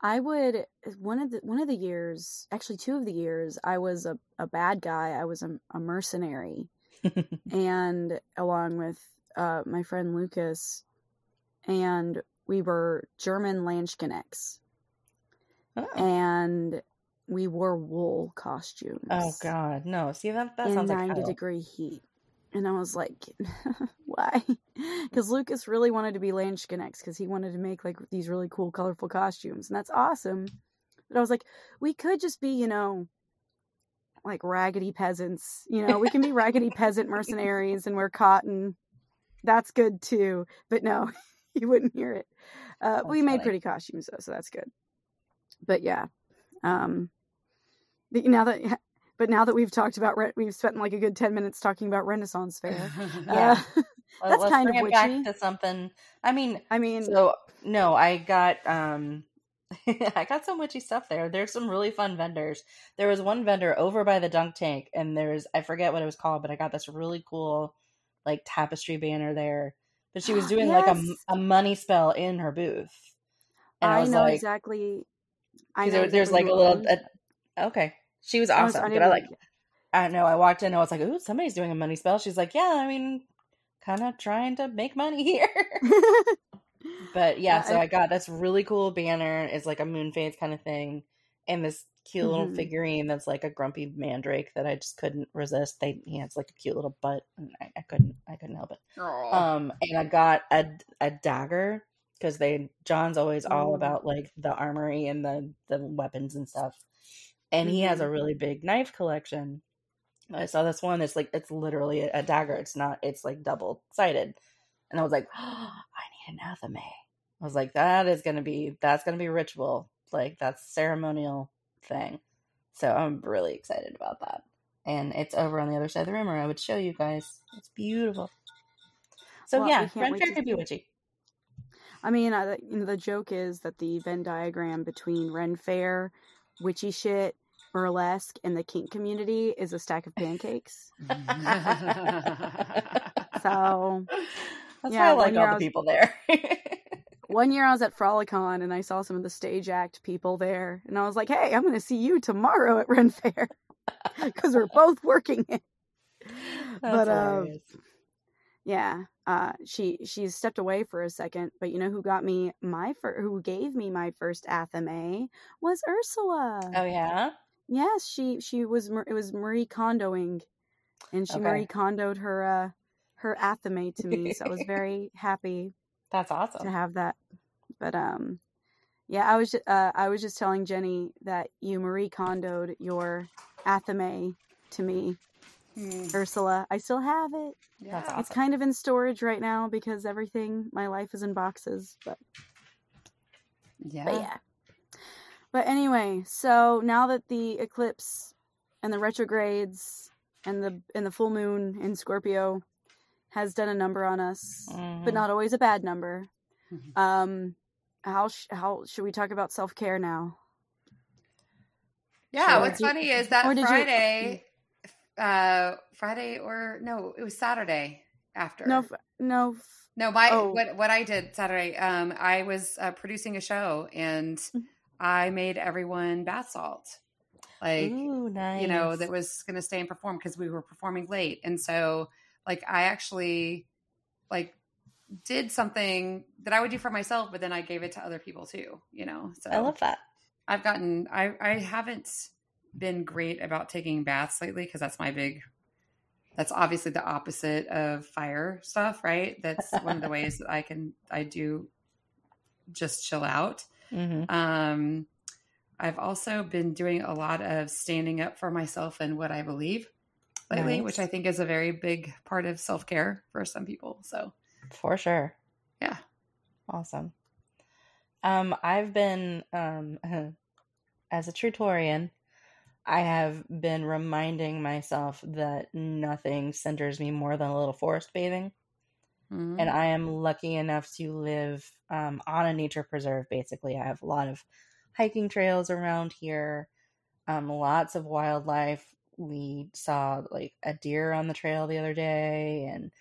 I would one of the one of the years, actually two of the years, I was a, a bad guy. I was a, a mercenary, and along with uh, my friend Lucas, and we were German Landsknechts, oh. and we wore wool costumes. oh god, no. See that that in sounds like ninety hell. degree heat. And I was like, why? Because Lucas really wanted to be Landsknechts because he wanted to make like these really cool, colorful costumes. And that's awesome. But I was like, we could just be, you know, like raggedy peasants. You know, we can be raggedy peasant mercenaries and wear cotton. That's good too. But no, you wouldn't hear it. Uh, we made funny. pretty costumes though, so that's good. But yeah, um, but now that but now that we've talked about we've spent like a good 10 minutes talking about renaissance fair Yeah. uh, That's Let's kind bring of it back to something. I mean, I mean, so no, I got um I got some witchy stuff there. There's some really fun vendors. There was one vendor over by the dunk tank and there's I forget what it was called, but I got this really cool like tapestry banner there. But she was doing like a, a money spell in her booth. And I, I, was know like exactly. I know there, there's like a little a, okay. She was I was awesome. But I like I know I walked in and I was like, "Ooh, somebody's doing a money spell." She's like, "Yeah, I mean, kind of trying to make money here." But yeah, so I- got this really cool banner. It's like a moon phase kind of thing, and this cute little Mhm. figurine that's like a grumpy mandrake that I just couldn't resist. They he has like a cute little butt, and I, I couldn't I couldn't help it. Aw. Um, and I got a a dagger because they John's always all about like the armory and the the weapons and stuff, and he has a Mhm. really big knife collection. I saw this one. It's like it's literally a, dagger. It's not. It's like double sided, and I was like, I need an athame. I was like, that is gonna be that's gonna be ritual. Like that's ceremonial thing. So I'm really excited about that. And it's over on the other side of the room, or I would show you guys. It's beautiful. So Well, yeah, Ren Fair could be witchy. I mean, uh, you know, the joke is that the Venn diagram between Ren Fair, witchy shit, burlesque, in the kink community is a stack of pancakes. So That's Yeah, why I like all I the was- people there. one year I was at Frolicon and I saw some of the stage act people there, and I was like, "Hey, I'm going to see you tomorrow at Ren Fair because we're both working it." But, uh. Yeah, uh, she she's stepped away for a second, but you know who got me my fir- who gave me my first athame was Ursula. oh yeah, Yes, she she was it was Marie Kondoing, and she Okay. Marie Kondoed her uh her athame to me, so I was very happy that's awesome to have that. But um, yeah, I was uh I was just telling Jenny that you Marie Kondoed your athame to me, Hmm, Ursula. I still have it. yeah. That's It's kind of in storage right now because everything my life is in boxes, but Yeah. but yeah. But anyway, so now that the eclipse and the retrogrades and the and the full moon in Scorpio has done a number on us, but Mhm. not always a bad number. Mhm. Um, how sh- how should we talk about self care now? Yeah, what's funny is that or did you- Friday, uh, Friday or no, it was Saturday after. No, no. no, my oh. what what I did Saturday. Um, I was uh, producing a show and Mm-hmm. I made everyone bath salt, like Ooh, nice. you know that was going to stay and perform because we were performing late, and so like I actually like did something that I would do for myself, but then I gave it to other people too. You know, so I love that. I've gotten I I haven't been great about taking baths lately because that's my big that's obviously the opposite of fire stuff, right? That's one of the ways that I can I do just chill out. Hmm Um I've also been doing a lot of standing up for myself and what I believe lately, Nice. which I think is a very big part of self-care for some people. So, For sure. yeah. Awesome. Um, I've been um as a Trutorian, I have been reminding myself that nothing centers me more than a little forest bathing. Mhm. And I am lucky enough to live um, on a nature preserve, basically. I have a lot of hiking trails around here, um, lots of wildlife. We saw like a deer on the trail the other day, and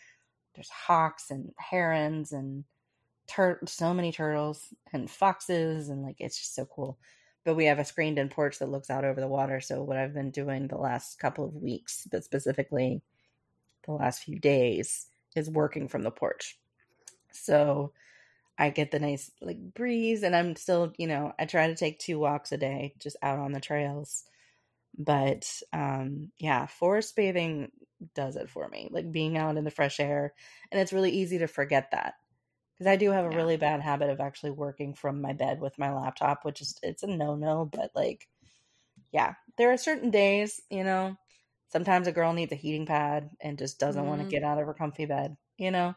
there's hawks and herons and tur- so many turtles and foxes, and like it's just so cool. But we have a screened in porch that looks out over the water. So, what I've been doing the last couple of weeks, but specifically the last few days, is working from the porch. So I get the nice like breeze and I'm still, you know, I try to take two walks a day just out on the trails. But um yeah, forest bathing does it for me. Like being out in the fresh air and it's really easy to forget that. Cuz I do have a Yeah. really bad habit of actually working from my bed with my laptop, which is it's a no-no, but like yeah, there are certain days, you know, sometimes a girl needs a heating pad and just doesn't want to get out of her comfy bed, you know?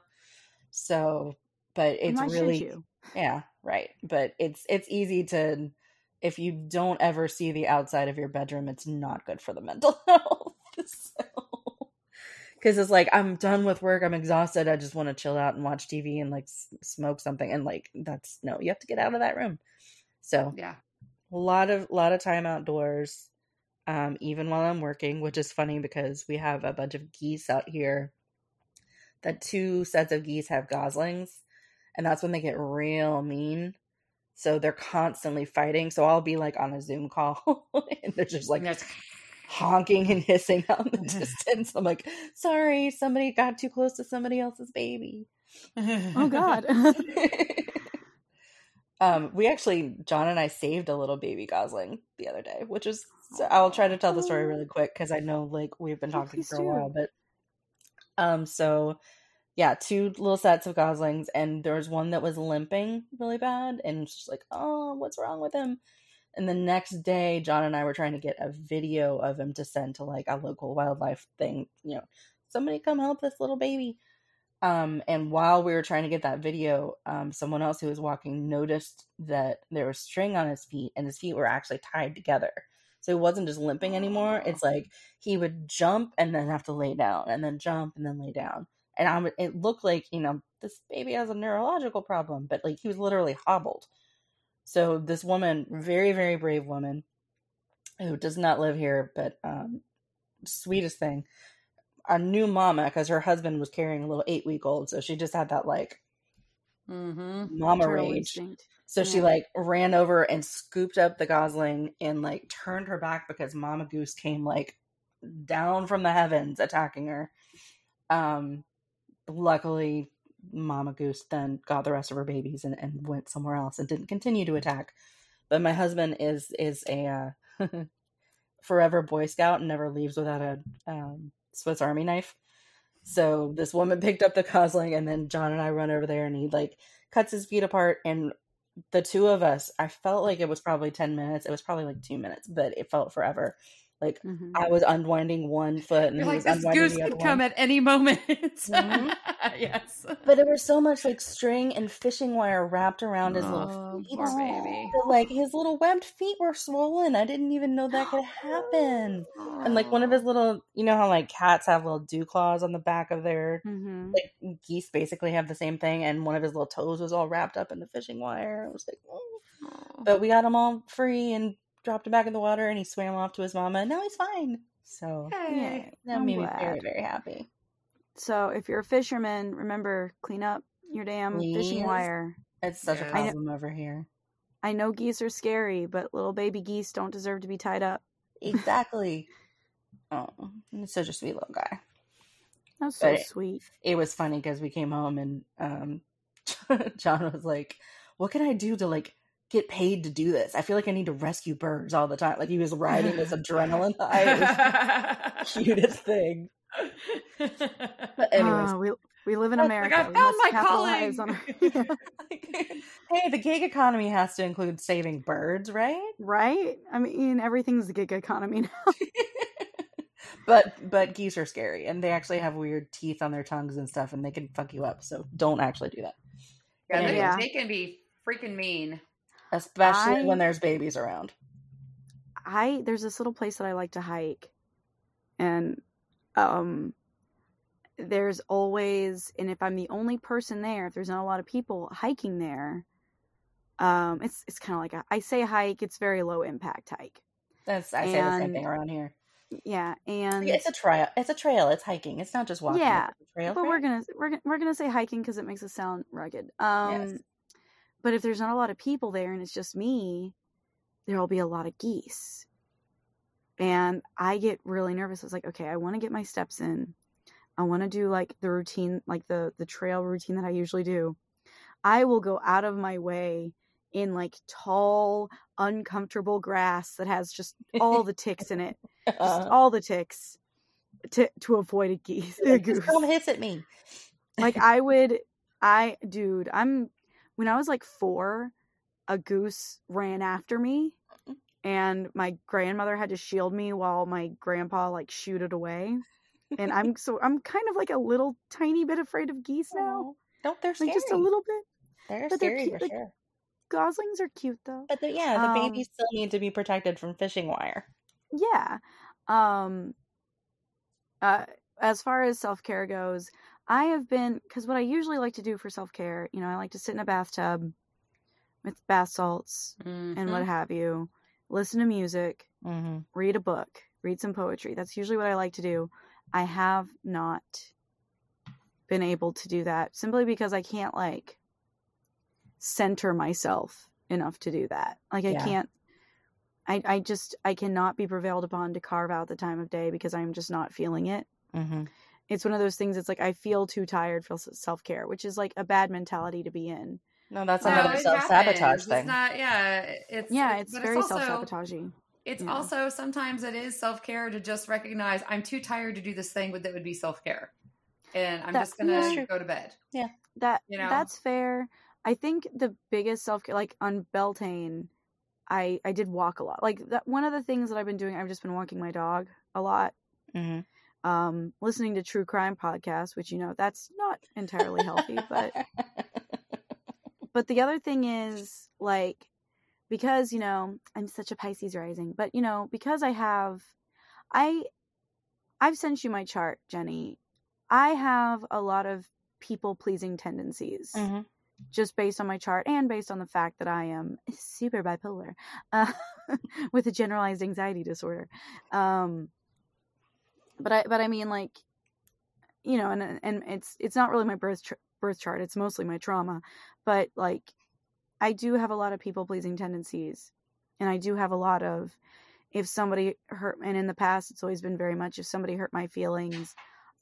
So, but it's really yeah, right. But it's it's easy to if you don't ever see the outside of your bedroom, it's not good for the mental health. so because it's like I'm done with work. I'm exhausted. I just want to chill out and watch TV and like s- smoke something. And like that's no, you have to get out of that room. So Yeah. a lot of lot of time outdoors, um, even while I'm working, which is funny because we have a bunch of geese out here. That two sets of geese have goslings, and that's when they get real mean. So they're constantly fighting. So I'll be like on a Zoom call, and they're just like And there's- honking and hissing out in the distance. I'm like, sorry, somebody got too close to somebody else's baby. Oh God. um, we actually, John and I saved a little baby gosling the other day, which is, so I'll try to tell the story really quick because I know like we've been Oh, talking please for a do. while, but um, so yeah, two little sets of goslings, and there was one that was limping really bad, and it's just like, oh, what's wrong with him? And the next day, John and I were trying to get a video of him to send to like a local wildlife thing. You know, somebody come help this little baby. Um, and while we were trying to get that video, um, someone else who was walking noticed that there was string on his feet, and his feet were actually tied together. So he wasn't just limping anymore. It's like he would jump and then have to lay down, and then jump and then lay down. And I would, it looked like you know this baby has a neurological problem, but like he was literally hobbled. So this woman, very very brave woman, who does not live here, but um, sweetest thing, a new mama because her husband was carrying a little eight week old, so she just had that like Mhm. mama rage. So she like ran over and scooped up the gosling and like turned her back because Mama Goose came like down from the heavens attacking her. Um luckily Mama Goose then got the rest of her babies and, and went somewhere else and didn't continue to attack. But my husband is is a uh, forever Boy Scout and never leaves without a um, Swiss Army knife. So this woman picked up the gosling and then John and I run over there and he like cuts his feet apart and the two of us, I felt like it was probably 10 minutes. It was probably like two minutes, but it felt forever. Like Mhm. I was unwinding one foot and You're like was this unwinding goose the other could come one. at any moment. Mhm. yes. But there was so much like string and fishing wire wrapped around his little Oh, feet. poor baby. that, like his little webbed feet were swollen. I didn't even know that could happen. And like one of his little, you know how like cats have little dew claws on the back of their Mhm. like geese basically have the same thing, and one of his little toes was all wrapped up in the fishing wire. I was like, oh. but we got him all free and dropped him back in the water, and he swam off to his mama, and now he's fine. So Hey. that I'm made me very very happy. So if you're a fisherman, remember clean up your damn fishing wire. It's such a Yeah. I know- problem over here. I know geese are scary, but little baby geese don't deserve to be tied up. Exactly. oh, he's such a sweet little guy. That's so But- sweet. it was funny because we came home and um John was like, "What can I do to like get paid to do this? I feel like I need to rescue birds all the time." Like he was riding this adrenaline high. Was the cutest thing. But anyways, Ah, we we live in Like, America. I found my capitalize calling. on our- hey, the gig economy has to include saving birds, right? right? I mean, everything's the gig economy now. but but geese are scary and they actually have weird teeth on their tongues and stuff and they can fuck you up. So don't actually do that. yeah, they, Yeah. they can be freaking mean. Especially I- when there's babies around. I there's this little place that I like to hike, and um, there's always and if I'm the only person there, if there's not a lot of people hiking there, um, it's it's kind of like a, I say hike, it's very low impact hike. That's I say the same thing around here. Yeah, and It's a trail. It's a trail. It's hiking. It's not just walking. Yeah, trail. but we're gonna we're gonna, we're gonna say hiking because it makes it sound rugged. Um, Yes. But if there's not a lot of people there and it's just me, there'll be a lot of geese, and I get really nervous. It's like, okay, I want to get my steps in. I want to do like the routine, like the the trail routine that I usually do. I will go out of my way in like tall, uncomfortable grass that has just all the ticks in it, just Uh, all the ticks, to to avoid a geese. A goose just come hiss at me. like I would I dude, I'm when I was like 4, a goose ran after me and my grandmother had to shield me while my grandpa like shooed it away. And I'm so I'm kind of like a little tiny bit afraid of geese now. Don't they're scary? Like just a little bit. They're but they're scary cute, for like- sure. Goslings are cute though. But they're- yeah, the um, babies still need to be protected from fishing wire. Yeah. Um uh as far as self care goes, I have been because what I usually like to do for self care, you know, I like to sit in a bathtub with bath salts and Mm-hmm. what have you, listen to music, hmm read a book, read some poetry. That's usually what I like to do. I have not been able to do that simply because I can't like center myself enough to do that. Like I Yeah. can't I I just I cannot be prevailed upon to carve out the time of day because I'm just not feeling it. hmm It's one of those things it's like I feel too tired for self-care, which is like a bad mentality to be in. No, that's No, another self sabotage happens. thing. It's not. Yeah, it's Yeah, it's but very self-sabotaging. It's Yeah. also sometimes it is self care to just recognize I'm too tired to do this thing, but that would be self care, and I'm That- just gonna yeah. go to bed. Yeah, that you know? that's fair i think the biggest self care, like on beltane i i did walk a lot like that one of the things that i've been doing i've just been walking my dog a lot hmm um listening to true crime podcasts which you know that's not entirely healthy but but the other thing is like because you know i'm such a pisces rising but you know because i have i i've sent you my chart jenny i have a lot of people pleasing tendencies Mhm. just based on my chart and based on the fact that i am super bipolar uh, with a generalized anxiety disorder um but i but i mean like you know and and it's it's not really my birth tr- birth chart it's mostly my trauma but like i do have a lot of people pleasing tendencies and i do have a lot of if somebody hurt and in the past it's always been very much if somebody hurt my feelings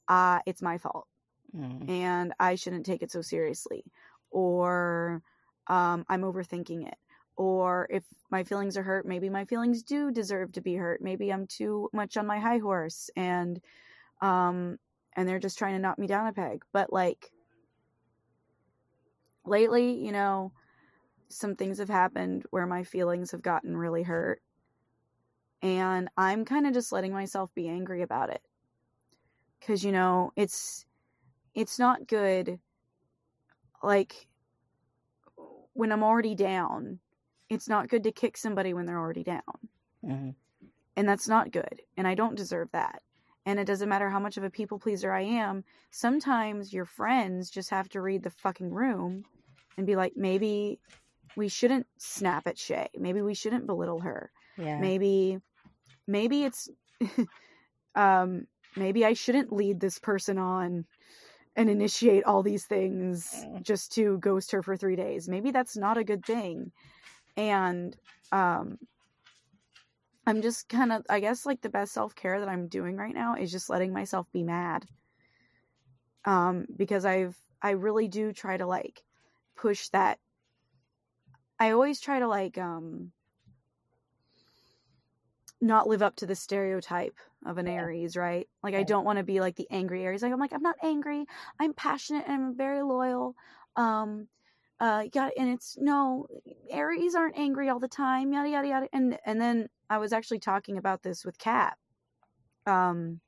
uh it's my fault Mhm. and i shouldn't take it so seriously or um i'm overthinking it or if my feelings are hurt maybe my feelings do deserve to be hurt. Maybe i'm too much on my high horse and um and they're just trying to knock me down a peg. But like lately you know some things have happened where my feelings have gotten really hurt and i'm kind of just letting myself be angry about it. Cuz you know it's it's not good like when i'm already down it's not good to kick somebody when they're already down Mhm. and that's not good and i don't deserve that and it doesn't matter how much of a people pleaser i am sometimes your friends just have to read the fucking room and be like maybe we shouldn't snap at shay maybe we shouldn't belittle her Yeah. maybe maybe it's um maybe i shouldn't lead this person on and initiate all these things Mm. just to ghost her for 3 days maybe that's not a good thing and um i'm just kind of i guess like the best self-care that i'm doing right now is just letting myself be mad. Um because i've i really do try to like push that. I always try to like um not live up to the stereotype of an Yeah. aries right? Like i don't want to be like the angry aries. Like i'm like i'm not angry. I'm passionate and i'm very loyal. Um uh yeah and it's no aries aren't angry all the time yada yada yada and and then i was actually talking about this with kat um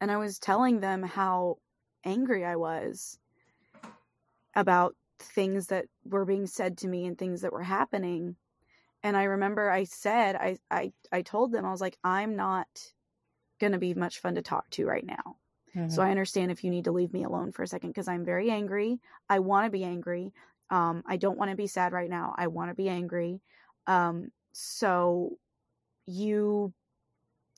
and i was telling them how angry i was about things that were being said to me and things that were happening and i remember i said i i, I told them i was like i'm not going to be much fun to talk to right now Mhm. so I understand if you need to leave me alone for a second because I'm very angry. I want to be angry. Um, I don't want to be sad right now. I want to be angry. Um, so you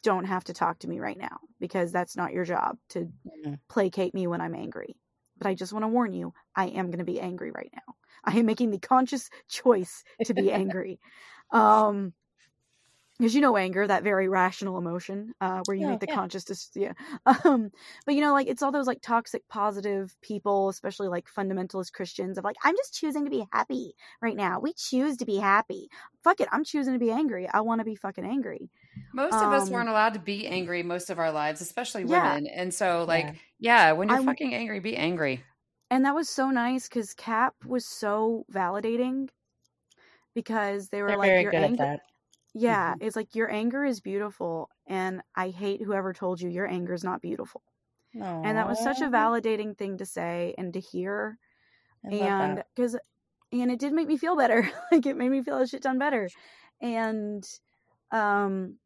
don't have to talk to me right now because that's not your job to Mhm. placate me when I'm angry. But I just want to warn you, I am going to be angry right now. I am making the conscious choice to be angry. um, because you know anger that very rational emotion uh where you Yeah, make the yeah. conscious dis- yeah um but you know like it's all those like toxic positive people especially like fundamentalist christians of like i'm just choosing to be happy right now we choose to be happy fuck it i'm choosing to be angry i want to be fucking angry Most of us Um, weren't allowed to be angry most of our lives, especially Yeah. women. And so, like, Yeah. yeah, when you're I'm- fucking angry, be angry. and that was so nice because kat was so validating because they were They're like very your good anger at that. yeah it's like your anger is beautiful and i hate whoever told you your anger is not beautiful and that was such a validating thing to say and to hear I and because and it did make me feel better like it made me feel a shit ton better and um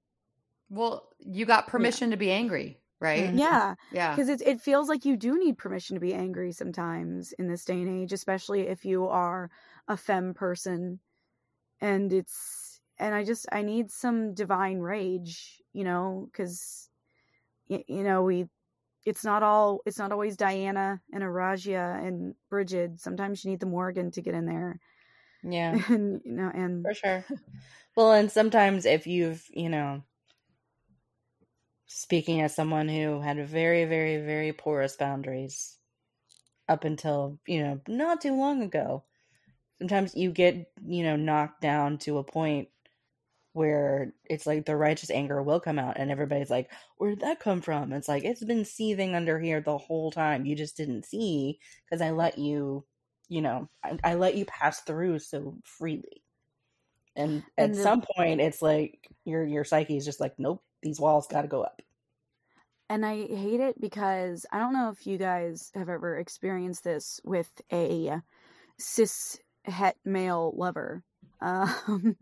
Well, you got permission to be angry, right? Mhm. Yeah, Yeah. because it it feels like you do need permission to be angry sometimes in this day and age, especially if you are a femme person, and it's and I just I need some divine rage, you know, because you, you know we it's not all it's not always Diana and Aradia and Bridget. Sometimes you need the Morrigan to get in there, Yeah, and you know, and for sure. Well, and sometimes if you've, you know, speaking as someone who had very, very, very porous boundaries up until, you know, not too long ago, sometimes you get, you know, knocked down to a point where it's like the righteous anger will come out and everybody's like, where'd that come from? It's like, it's been seething under here the whole time. You just didn't see because I let you, you know, I, I let you pass through so freely. And at the- some point, it's like your your psyche is just like, nope, these walls got to go up. and I hate it because I don't know if you guys have ever experienced this with a cis het male lover. Um,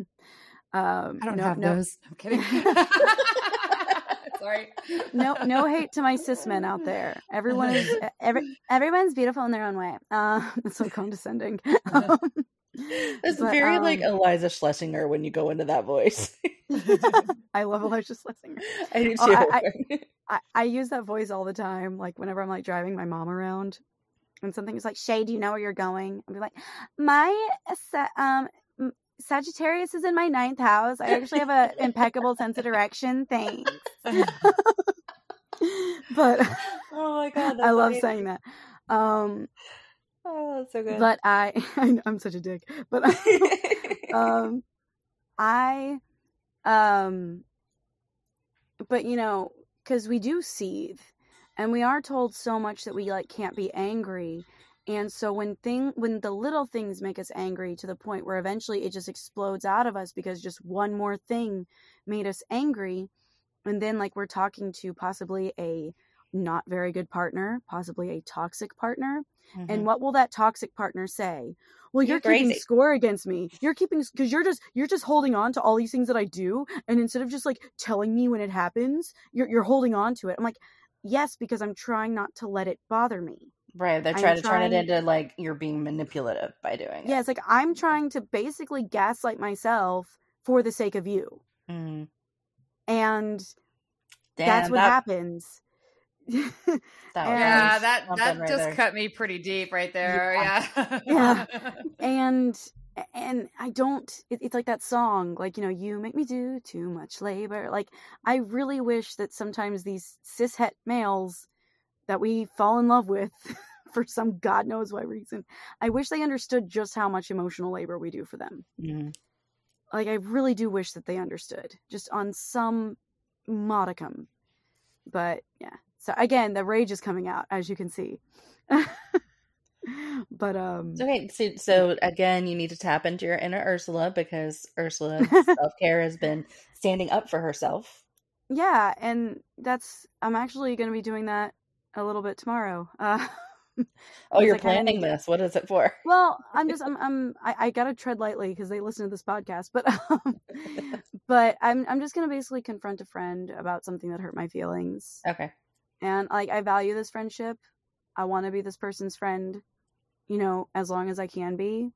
um, I don't no, have no, those. I'm kidding. Sorry. no, no hate to my cis men out there. Everyone is every everyone's beautiful in their own way. Uh, it's so condescending. Um, It's But, very like um, Iliza Shlesinger when you go into that voice. I love Iliza Shlesinger. I do too. Oh, I- I, I use that voice all the time, like whenever I'm like driving my mom around, and something is like, "Shay, do you know where you're going?" I'll be like, "My um Sagittarius is in my ninth house. I actually have an impeccable sense of direction. Thanks." but oh my god, I love saying that. Um, Oh, that's so good. but I, I I'm such a dick. But I, um i um but you know because we do seethe and we are told so much that we like can't be angry and so when thing when the little things make us angry to the point where eventually it just explodes out of us because just one more thing made us angry and then like we're talking to possibly a not very good partner possibly a toxic partner Mhm. and what will that toxic partner say? Well, you're, You're keeping crazy. score against me. You're keeping because you're just you're just holding on to all these things that I do, and instead of just like telling me when it happens, you're you're holding on to it. I'm like, yes, because I'm trying not to let it bother me. Right, they're I'm trying to turn it into like you're being manipulative by doing it. Yeah, it's like I'm trying to basically gaslight myself for the sake of you. Mm. and Damn, that's what that, happens. That was yeah, that that right just there. cut me pretty deep right there. Yeah. Yeah. and and i don't it, it's like that song like you know you make me do too much labor like i really wish that sometimes these cishet males that we fall in love with for some god knows why reason. I wish they understood just how much emotional labor we do for them. Mm. like i really do wish that they understood just on some modicum. But yeah. So again the rage is coming out as you can see. But um Okay, so, so again, you need to tap into your inner Ursula because Ursula's self care has been standing up for herself. yeah and that's i'm actually going to be doing that a little bit tomorrow uh Oh, you're kinda planning this. What is it for? well i'm just i'm, I'm i, I gotta tread lightly because they listen to this podcast but um, but i'm i'm just going to basically confront a friend about something that hurt my feelings Okay. and like i value this friendship i want to be this person's friend you know as long as i can be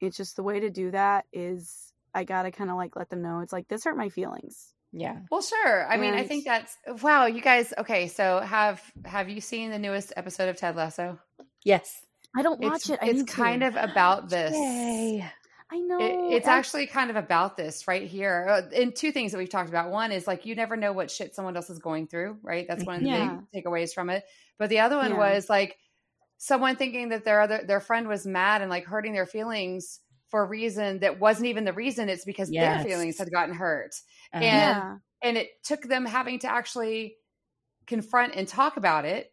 it's just the way to do that is i gotta kind of like let them know it's like this hurt my feelings Yeah. Well, sure. I mean, I think that's wow. You guys, okay. So have have you seen the newest episode of Ted Lasso? Yes. i don't watch It's it I it's need to. kind of about this. Yay. i know It, it's I- actually kind of about this right here. Uh, And two things that we've talked about. One is like you never know what shit someone else is going through, right? That's one of the Yeah. big takeaways from it. But the other one Yeah. was like someone thinking that their other their friend was mad and like hurting their feelings for a reason that wasn't even the reason. It's because Yes. their feelings had gotten hurt. Uh-huh. And- yeah and it took them having to actually confront and talk about it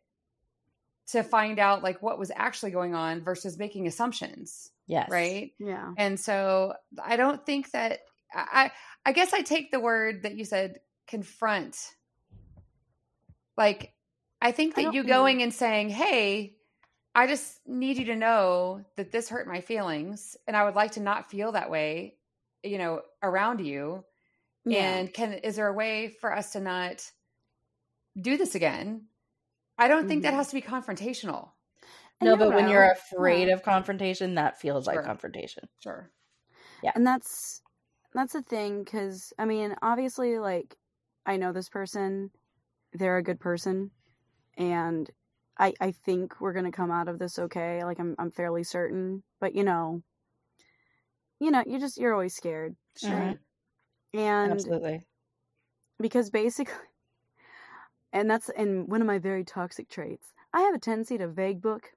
to find out like what was actually going on versus making assumptions yes. right yeah and so i don't think that i i guess i take the word that you said confront like i think that don't- you going and saying hey i just need you to know that this hurt my feelings and i would like to not feel that way you know around you yeah and can is there a way for us to not do this again, I don't think that Mhm. has to be confrontational. And no, you're but when right. you're afraid Yeah. of confrontation, that feels like confrontation. Sure. Yeah. And that's that's the thing because i mean obviously like i know this person they're a good person and i i think we're gonna come out of this okay like i'm i'm fairly certain but you know you know you're just you're always scared Sure. right and Absolutely. because basically and that's and one of my very toxic traits i have a tendency to vague book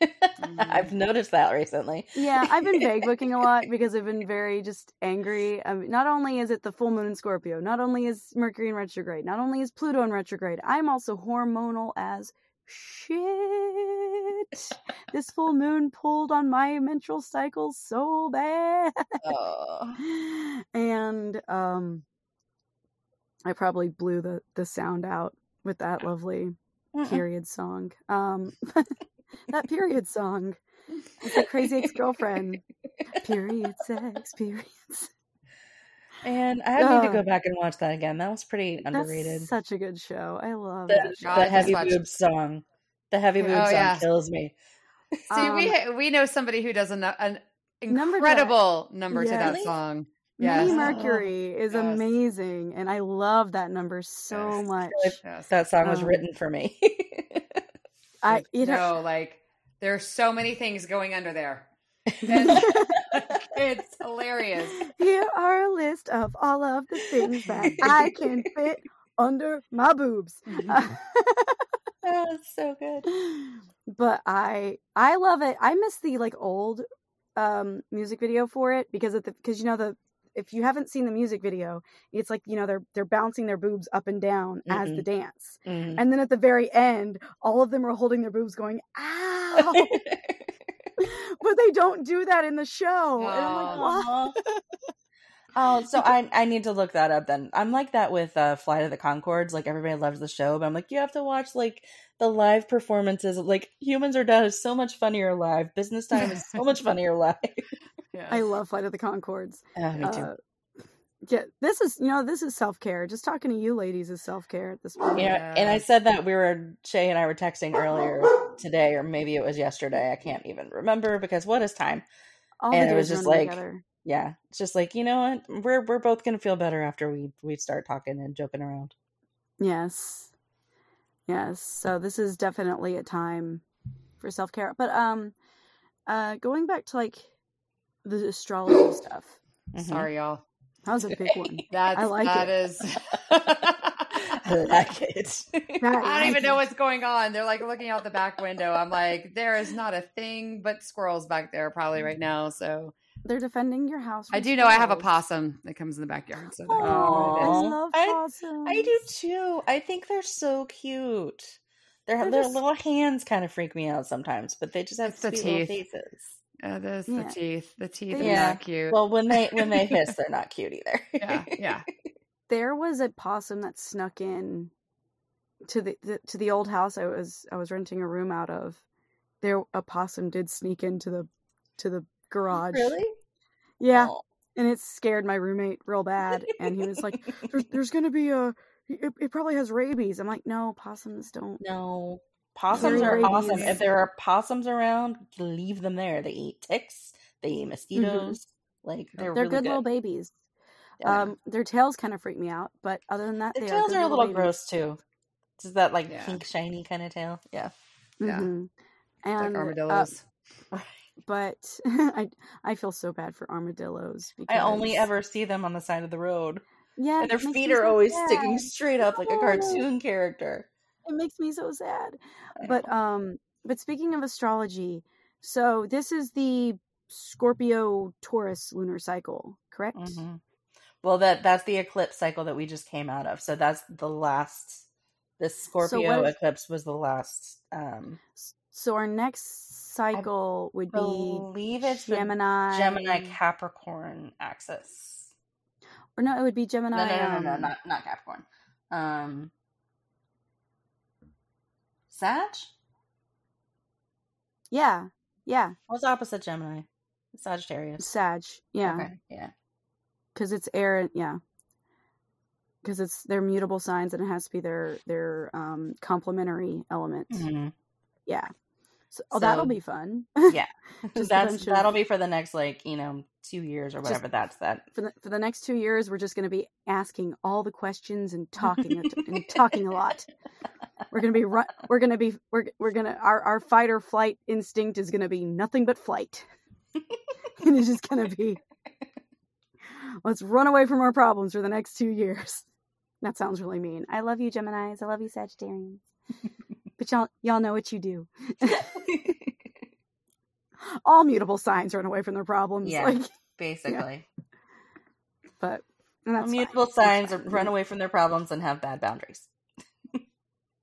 I've noticed that recently. Yeah, I've been vague booking a lot because I've been very just angry. Um, not only is it the full moon in Scorpio, not only is Mercury in retrograde, not only is Pluto in retrograde, I'm also hormonal as shit. this full moon pulled on my menstrual cycle so bad. Oh. and um I probably blew the the sound out with that lovely period song. Um that period song. It's a Crazy Ex Girlfriend. Period sex, periods. And I need to go back and watch that again. That was pretty That's underrated. such a good show. I love The, that show. God, the heavy watched- boob song. The heavy Oh, song yeah. kills me. See, we Um, we know somebody who does an, an Number to that. incredible number to Yeah. that Really? song. Minnie Yes. Mercury is Yes. amazing, and I love that number so Yes. much. Really Yes. That song was Um, written for me. I you know no, like there's so many things going under there. And it's hilarious. here are a list of all of the things that I can fit under my boobs. oh, it's so good. but I I love it. I miss the like old um music video for it because of the because you know the if you haven't seen the music video, it's like you know they're they're bouncing their boobs up and down as the dance, Mhm. and then at the very end, all of them are holding their boobs, going "ow," but they don't do that in the show. And I'm like, Oh, so I I need to look that up then. I'm like that with uh, Flight of the Conchords. Like everybody loves the show, but I'm like you have to watch like the live performances. Like Humans Are Dead is so much funnier live. Business Time is so much funnier live. Yes. I love Flight of the Conchords. Oh, me too. Uh, yeah, this is you know this is self care. Just talking to you ladies is self care at this point. Yeah, and I said that we were Shay and I were texting earlier today, or maybe it was yesterday. I can't even remember because what is time? All and it was just like- together. Yeah, it's just like you know what we're we're both gonna feel better after we we start talking and joking around. Yes. Yes. So this is definitely a time for self care. But um uh going back to like the astrology stuff. Mhm. Sorry, y'all. That was a big one. That's I like that it. is- I like it. I I don't like even know what's going on. They're like looking out the back window. I'm like, there is not a thing but squirrels back there probably right mm-hmm. now. So They're defending your house. I from do know I have a possum that comes in the backyard. So Oh, there you go. I love I- possums. I do too. I think they're so cute. Their They're their just- little hands kind of freak me out sometimes, but they just have It's the sweet little faces. Uh, there's Yeah. the teeth. The teeth They- are Yeah. not cute. Well, when they when they hiss, they're not cute either. yeah, yeah. There was a possum that snuck in to the, the to the old house I was I was renting a room out of. There a possum did sneak into the to the garage. Really? Yeah. Oh. and it scared my roommate real bad and he was like there's, there's gonna be a it, it probably has rabies i'm like no possums don't No. Possums are awesome. If there are possums around, leave them there. They eat ticks. They eat mosquitoes. Like they're, Mm-hmm. they're really good, little babies Yeah. um their tails kind of freak me out but other than that the they tails good are a little babies. gross too. It's that like Yeah. pink shiny kind of tail. Yeah. Yeah. Mhm. Like and uh, armadillos. but i i feel so bad for armadillos because I only ever see them on the side of the road, yeah and their feet are always sad. sticking straight up like a cartoon character. It makes me so sad but um but speaking of astrology so this is the scorpio taurus lunar cycle correct Mhm. Well, that that's the eclipse cycle that we just came out of. So that's the last. This Scorpio is- eclipse was the last. Um, so our next cycle would be believe it's gemini Gemini Capricorn axis. or no it would be gemini No, no, no, no, no, um, not not Capricorn. Um, Sag. yeah yeah What's opposite Gemini? Sagittarius. sag yeah Okay. Yeah. because it's air yeah because it's their mutable signs and it has to be their their um complementary element. Mhm. Yeah. So, oh, that'll be fun. Yeah. That's that'll be for the next like you know two years or whatever. that's that. for the, for the next two years, we're just going to be asking all the questions and talking and talking a lot. We're going to be run, we're going to be we're we're going to our our fight or flight instinct is going to be nothing but flight, and it's just going to be let's run away from our problems for the next two years. That sounds really mean. I love you, Gemini's. I love you, Sagittarians. but y'all y'all know what you do. all mutable signs run away from their problems. Yeah. Like, Basically, but that's mutable signs run away from their problems and have bad boundaries.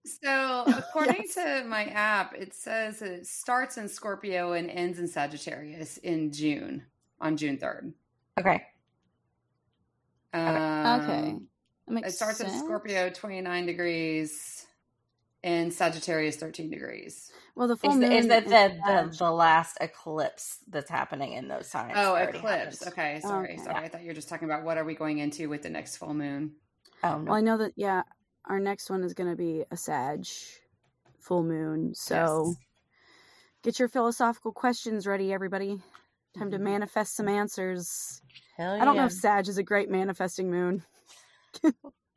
So, according to my app, it says it starts in Scorpio and ends in Sagittarius in June, on June 3rd. Okay. Um, Okay. That makes It starts in. Scorpio 29 degrees and Sagittarius 13 degrees. Well, the full Is, moon the, is that is the, the the last eclipse that's happening in those times? Oh, eclipse. happened? Okay, sorry. Okay. Sorry. I thought you were just talking about what are we going into with the next full moon. Oh no. Well, I know that. Yeah, our next one is going to be a Sag full moon. So Yes. get your philosophical questions ready, everybody. Time to Mhm. manifest some answers. Hell I don't know if Sag is a great manifesting moon.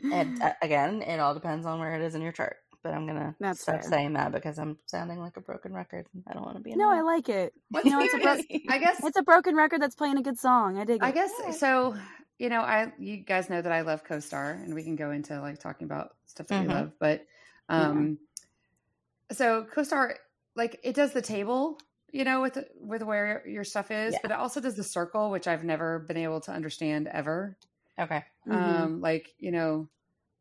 And uh, again, it all depends on where it is in your chart. But I'm gonna That's stop fair. saying that because I'm sounding like a broken record. I don't want to be. No, I like it. What's You know, it's a bro- I guess It's a broken record that's playing a good song. I dig it. I guess so. You know, I you guys know that I love CoStar, and we can go into like talking about stuff that Mhm. we love. But um, so CoStar, like it does the table, you know, with with where your stuff is, Yeah. but it also does the circle, which I've never been able to understand ever. Okay. Mhm. Um, like you know,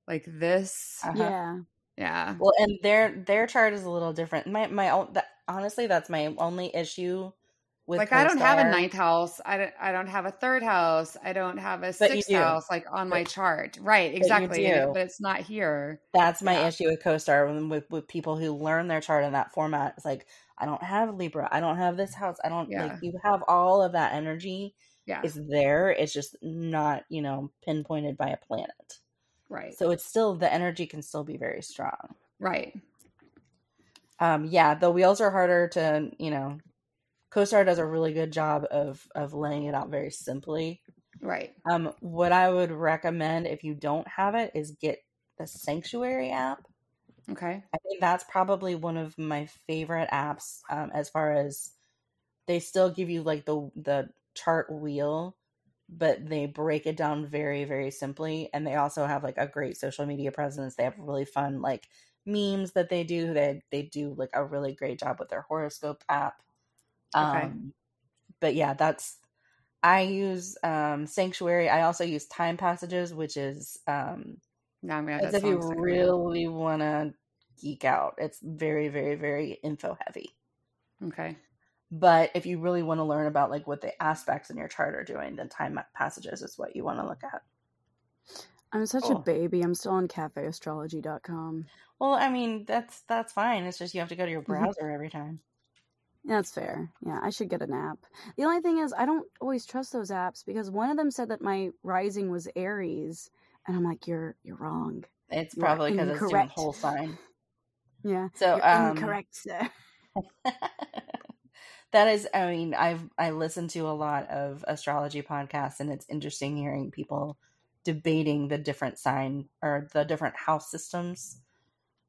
like this, Uh-huh. yeah. yeah. Well, and their their chart is a little different. My my own that, honestly, that's my only issue with like I don't have a ninth house. I don't. I don't have a third house. I don't have a But sixth house like on my But- chart. Right. Exactly. do. but it's not here. That's my Yeah. issue with CoStar with with people who learn their chart in that format. It's like I don't have Libra. I don't have this house. I don't Yeah. like you have all of that energy Yeah. is there. It's just not you know pinpointed by a planet. right. So it's still the energy can still be very strong. right. Um, yeah, the wheels are harder to you know. CoStar does a really good job of of laying it out very simply. Right. Um, what I would recommend if you don't have it is get the Sanctuary app. Okay. I think that's probably one of my favorite apps um, as far as they still give you like the the chart wheel, but they break it down very very simply, and they also have like a great social media presence. They have really fun like memes that they do. They they do like a really great job with their horoscope app. Okay. Um, but yeah, that's I use um, Sanctuary. I also use Time Passages, which is um, Now I'm gonna as if you song stuck in my head. really want to geek out. It's very, very, very info heavy. Okay. But if you really want to learn about like what the aspects in your chart are doing, then time passages is what you want to look at. I'm such Cool. a baby. I'm still on cafeastrology.com. Well, I mean that's that's fine. It's just you have to go to your Mm-hmm. browser every time. That's fair. Yeah, I should get an app. The only thing is, I don't always trust those apps because one of them said that my rising was Aries, and I'm like, you're you're wrong. It's probably because it's doing whole sign. Yeah, So um, incorrect, sir. that is i mean i've i listen to a lot of astrology podcasts and it's interesting hearing people debating the different sign or the different house systems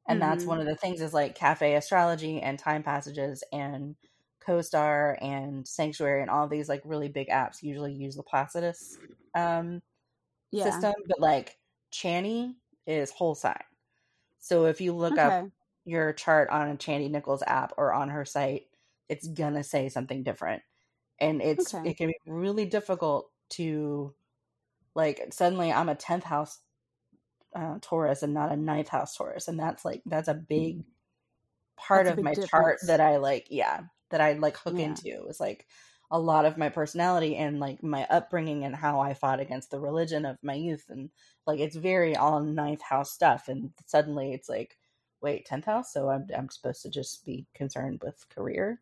and that's Mhm. one of the things is like cafe astrology and time passages and co-star and sanctuary and all these like really big apps usually use the placidus um, Yeah. system but like Chani is whole sign so if you look up your chart on a Chani Nicholas app or on her site, it's gonna say something different. And it's Okay. it can be really difficult to like suddenly I'm a tenth house uh, Taurus and not a ninth house Taurus, and that's like that's a big part That's of big my chart that I like. Yeah, that I like hook Yeah. into. It's like a lot of my personality and like my upbringing and how I fought against the religion of my youth and like it's very all ninth house stuff and suddenly it's like wait 10th house so I'm, I'm supposed to just be concerned with career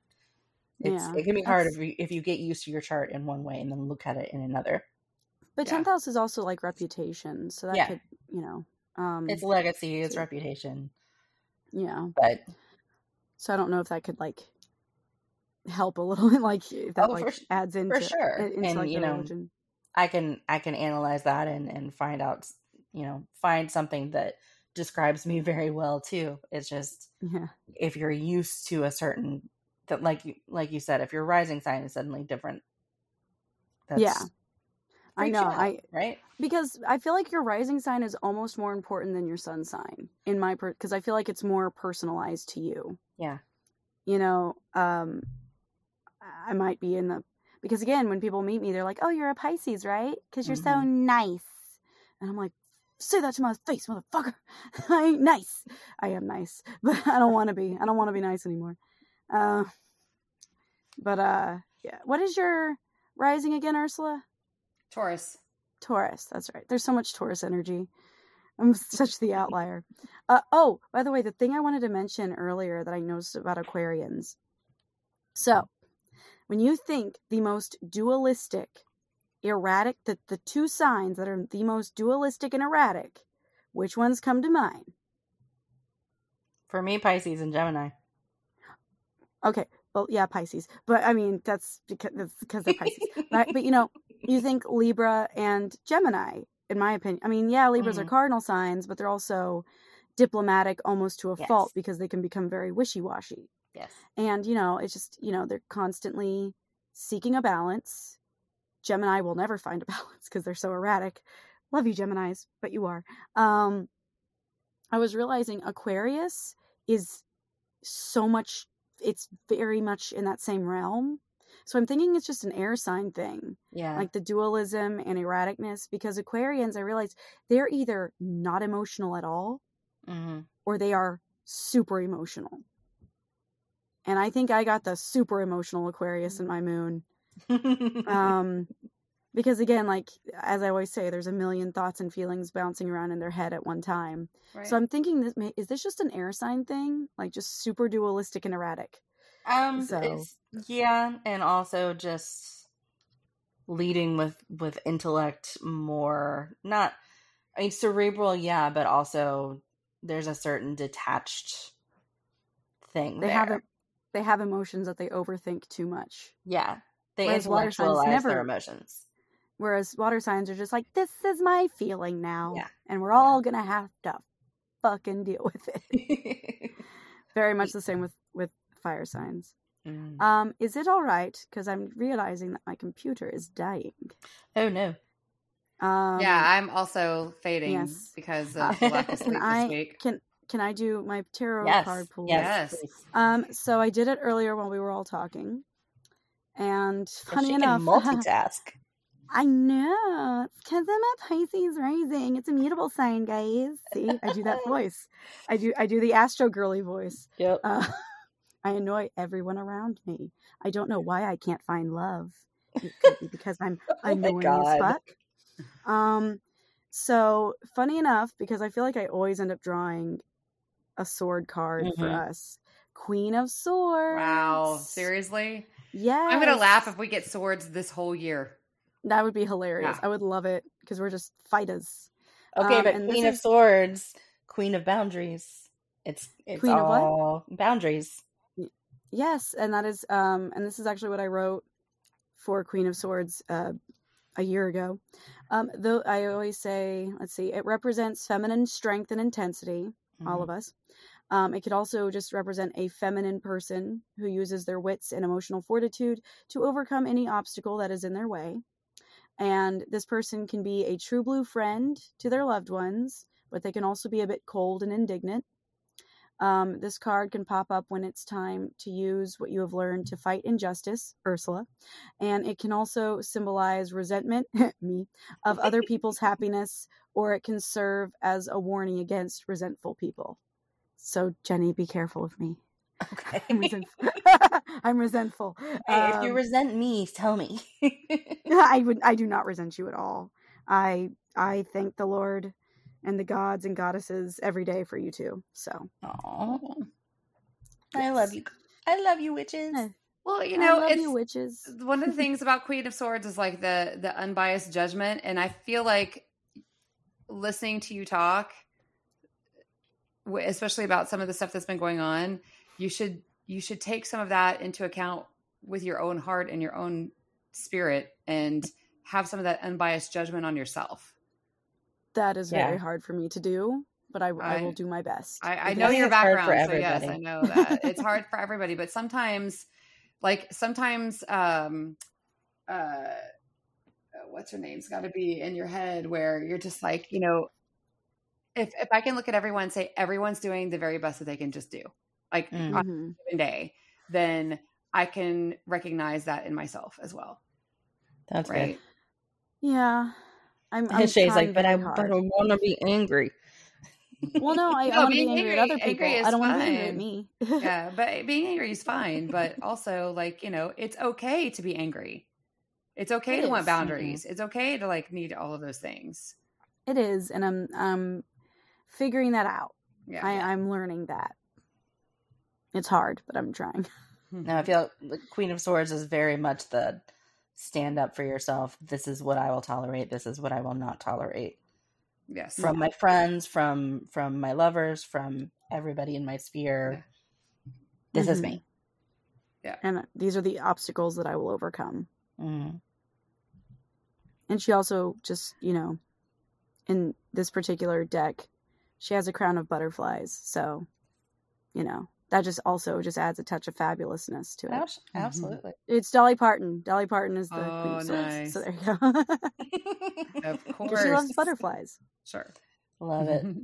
it's Yeah, it can be hard if you, if you get used to your chart in one way and then look at it in another But Yeah. 10th house is also like reputation. So that Yeah. could, you know, um, It's legacy, it's reputation. yeah. But So I don't know if that could like help a little, like if that Oh, like for adds into sure. into And, like you know, religion. I can I can analyze that and and find out you know find something that describes me very well too. It's just Yeah. if you're used to a certain that like you like you said, if your rising sign is suddenly different, that's Yeah. I know. out, I right. because I feel like your rising sign is almost more important than your sun sign in my because I feel like it's more personalized to you. Yeah. You know, um I might be in the because again, when people meet me, they're like, "Oh, you're a Pisces, right? Because you're so Mm-hmm. nice," and I'm like, "Say that to my face, motherfucker! I ain't nice. I am nice, but I don't want to be. I don't want to be nice anymore." Uh, but uh, yeah. What is your rising again, Ursula? Taurus. Taurus. That's right. There's so much Taurus energy. I'm such the outlier. Uh, oh, by the way, the thing I wanted to mention earlier that I noticed about Aquarians. So, when you think the most dualistic, erratic, that the two signs that are the most dualistic and erratic, which ones come to mind? For me, Pisces and Gemini. Okay, well, yeah, Pisces. But I mean, that's because that's because they're Pisces. right? But you know, you think Libra and Gemini, in my opinion. I mean, yeah, Libras are Mhm. cardinal signs, but they're also diplomatic almost to a Yes. fault because they can become very wishy-washy. Yes. And you know, it's just, you know, they're constantly seeking a balance. Gemini will never find a balance because they're so erratic. Love you Geminis, but you are. Um I was realizing Aquarius is so much it's very much in that same realm. So I'm thinking it's just an air sign thing, Yeah. like the dualism and erraticness because Aquarians I realize they're either not emotional at all hmm or they are super emotional. And I think I got the super emotional Aquarius in my moon. Um because again, like as I always say, there's a million thoughts and feelings bouncing around in their head at one time. Right. So I'm thinking this may, is this just an air sign thing? Like just super dualistic and erratic. Um, So- yeah, and also just leading with with intellect more. Not, I mean, cerebral, yeah, but also there's a certain detached thing. They there. have they have emotions that they overthink too much. yeah. They Whereas intellectualize never- their emotions. Whereas water signs are just like, this is my feeling now. Yeah. And we're all gonna have to fucking deal with it. Very much the same with fire signs. Mm. Um, is it all right? Because I'm realizing that my computer is dying. oh no. Um, yeah, I'm also fading yes. because Uh, of the lack of can sleep I this week. can can I do my tarot Yes. card pool? Yes. Yes. Um, so I did it earlier while we were all talking, and funny she enough, can multitask. I know it's because I'm a Pisces rising. It's a mutable sign, guys. See, I do that voice. I do I do the Astro girly voice. yep. Uh, I annoy everyone around me. I don't know why I can't find love. It could be because I'm Oh annoying as fuck. Um, so funny enough, because I feel like I always end up drawing a sword card for Mhm. us. Queen of Swords. Wow, seriously? Yeah. I'm gonna laugh if we get swords this whole year. That would be hilarious. Yeah. I would love it because we're just fighters. Okay, Um, but Queen of is- Swords, Queen of Boundaries. It's it's Queen of what? all boundaries. Yes, and that is um and this is actually what I wrote for Queen of Swords uh a year ago. Um though I always say, let's see, it represents feminine strength and intensity, all Mm-hmm. of us. Um, it could also just represent a feminine person who uses their wits and emotional fortitude to overcome any obstacle that is in their way. And this person can be a true blue friend to their loved ones, but they can also be a bit cold and indignant. Um, this card can pop up when it's time to use what you have learned to fight injustice, Ursula. And it can also symbolize resentment, me, of other people's happiness, or it can serve as a warning against resentful people. So, Jenny, be careful of me. Okay. I'm resentful. I'm resentful. Hey, if you Um, resent me, tell me. I would. I do not resent you at all. I I thank the Lord and the gods and goddesses every day for you too. So Aw. I love you. I love you, witches. Eh. Well, you know, I love it's you, witches. one of the things about Queen of Swords is like the the unbiased judgment, and I feel like listening to you talk, especially about some of the stuff that's been going on, you should you should take some of that into account with your own heart and your own spirit, and have some of that unbiased judgment on yourself. That is Yeah. very hard for me to do, but I, I, I- will do my best. I, I know your it's hard for background, so yes, I know that it's hard for everybody. But sometimes, like sometimes, um, uh, what's her name's got to be in your head where you're just like, you know, if if I can look at everyone and say everyone's doing the very best that they can just do, like Mm. on a Mhm. given day, then I can recognize that in myself as well, That's right? Yeah. I'm, good. I'm Shay's like, but I, very but I want to be angry. Well, no, I, No, I want to be being angry, at other people. angry is I don't want to be angry at me. yeah, but being angry is fine, but also like, you know, it's okay to be angry. It's okay It to want is. boundaries. It's okay to like need all of those things. It is, and I'm I'm figuring that out. Yeah. I, I'm learning that. It's hard, but I'm trying. Hmm. No, I feel like Queen of Swords is very much the stand up for yourself. This is what I will tolerate. This is what I will not tolerate yes. from my friends, from from my lovers, from everybody in my sphere. This is Mhm. me. Yeah. And these are the obstacles that I will overcome. Mm. And she also just, you know, in this particular deck, she has a crown of butterflies. So, you know, that just also just adds a touch of fabulousness to it. Abs- Absolutely. It's Dolly Parton. Dolly Parton is the queen Oh, of swords. nice. So there you go. Of 'Cause course. she loves butterflies. Sure. Love it.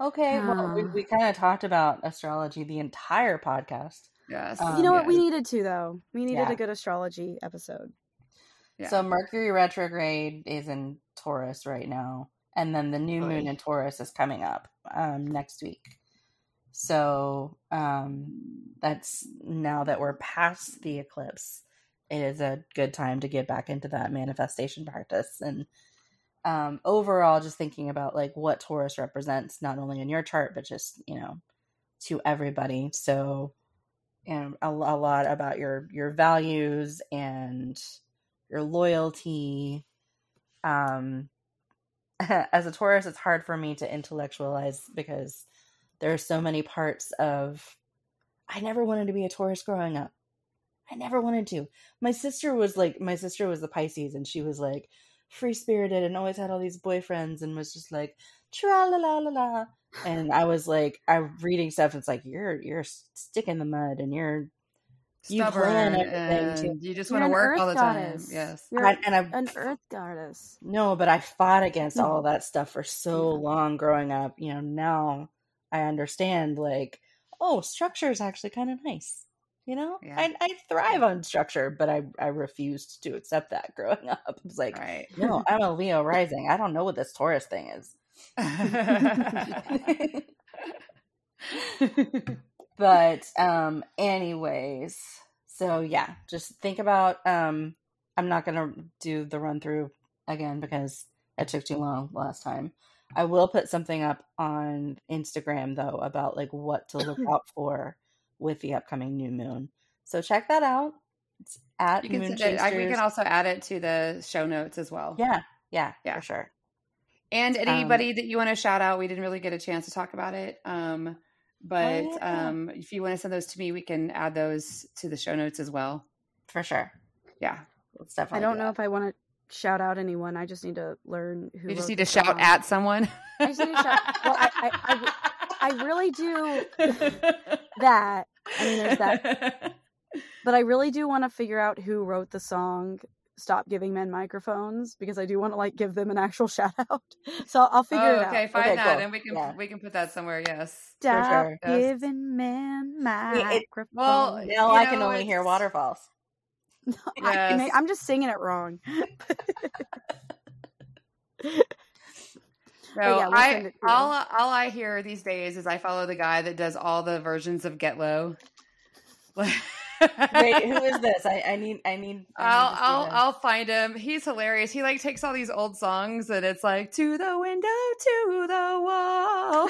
Okay, well, we, Ah. we kind of talked about astrology the entire podcast. yes. Um, you know what? yes. We needed to though. We needed Yeah. a good astrology episode. Yeah. So Mercury retrograde is in Taurus right now, and then the new moon in Taurus is coming up um, next week. So um, that's now that we're past the eclipse, it is a good time to get back into that manifestation practice and um, overall just thinking about like what Taurus represents, not only in your chart but just you know to everybody. So and a, a lot about your your values and your loyalty. Um, as a Taurus, it's hard for me to intellectualize because there are so many parts of. I never wanted to be a Taurus growing up. I never wanted to. My sister was like, my sister was the Pisces, and she was like free spirited and always had all these boyfriends and was just like tra la la la la. And I was like, I'm reading stuff. And it's like you're you're a stick in the mud, and you're you plan Stubborn everything to- you just want to work all earth the time. goddess. Yes. You're I, and I'm an earth goddess. No, but I fought against mm. all that stuff for so Yeah. long growing up. You know, now I understand like, oh, structure is actually kind of nice. You know, Yeah. I, I thrive on structure, but I, I refused to accept that growing up. It was like, Right. no, I'm a Leo rising. I don't know what this Taurus thing is. but um anyways so yeah just think about um i'm not gonna do the run through again because it took too long last time i will put something up on instagram though about like what to look out for with the upcoming new moon so check that out it's at you can moon send it, I, we can also add it to the show notes as well. yeah yeah Yeah. for sure And Um, anybody that you want to shout out, we didn't really get a chance to talk about it. Um, but Oh, yeah. um, if you want to send those to me, we can add those to the show notes as well. for sure Yeah. let's definitely I don't do know if I want to shout out anyone. I just need to learn who. You just need the to shout song. at someone. I just need to shout. Well, I, I, I, I really do that. I mean, there's that. But I really do want to figure out who wrote the song "Stop Giving Men Microphones" because I do want to like give them an actual shout out. So I'll figure oh, it out. okay, find Okay, that, cool. and we can Yeah. we can put that somewhere. Yes. Stop sure. Yes. giving men it- microphones. Well, now i can know, only hear waterfalls I, Yes. am just singing it wrong. So yeah, I to all all I hear these days is I follow the guy that does all the versions of Get Low. Wait, who is this? I, I need, I need. I need I'll I'll this. I'll find him. He's hilarious. He like takes all these old songs and it's like to the window, to the wall,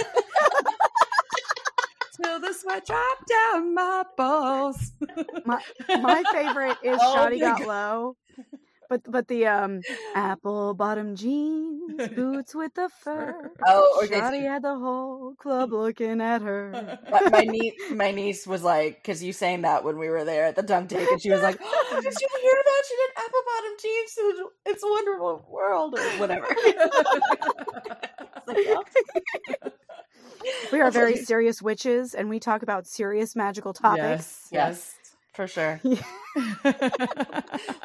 Feel the sweat drop down my balls. My my favorite is Oh Shotty Got God. Low. But but the um apple bottom jeans, boots with the fur. Oh, okay. Shotty had the whole club looking at her. my, my niece, my niece was like, because you sang that when we were there at the dunk take, and she was like, oh, "Did you hear that? She did apple bottom jeans. It's a wonderful world, or whatever." It's like, oh. We are very serious witches, and we talk about serious magical topics. Yes, yes, for sure. yes.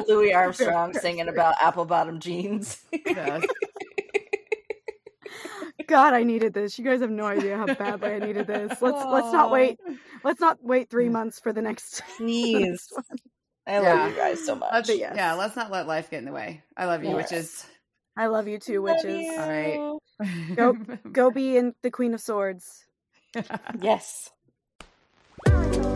Louis Armstrong singing about apple bottom jeans. yes. God, I needed this. You guys have no idea how badly I needed this. Let's let's not wait. Let's not wait three mm. months for the next. Please. I love Yeah. you guys so much. Yes. Yeah, let's not let life get in the way. I love you, Yes. witches. I love you too, witches. you. All right. Go Go be in the Queen of Swords. Yes. Bye.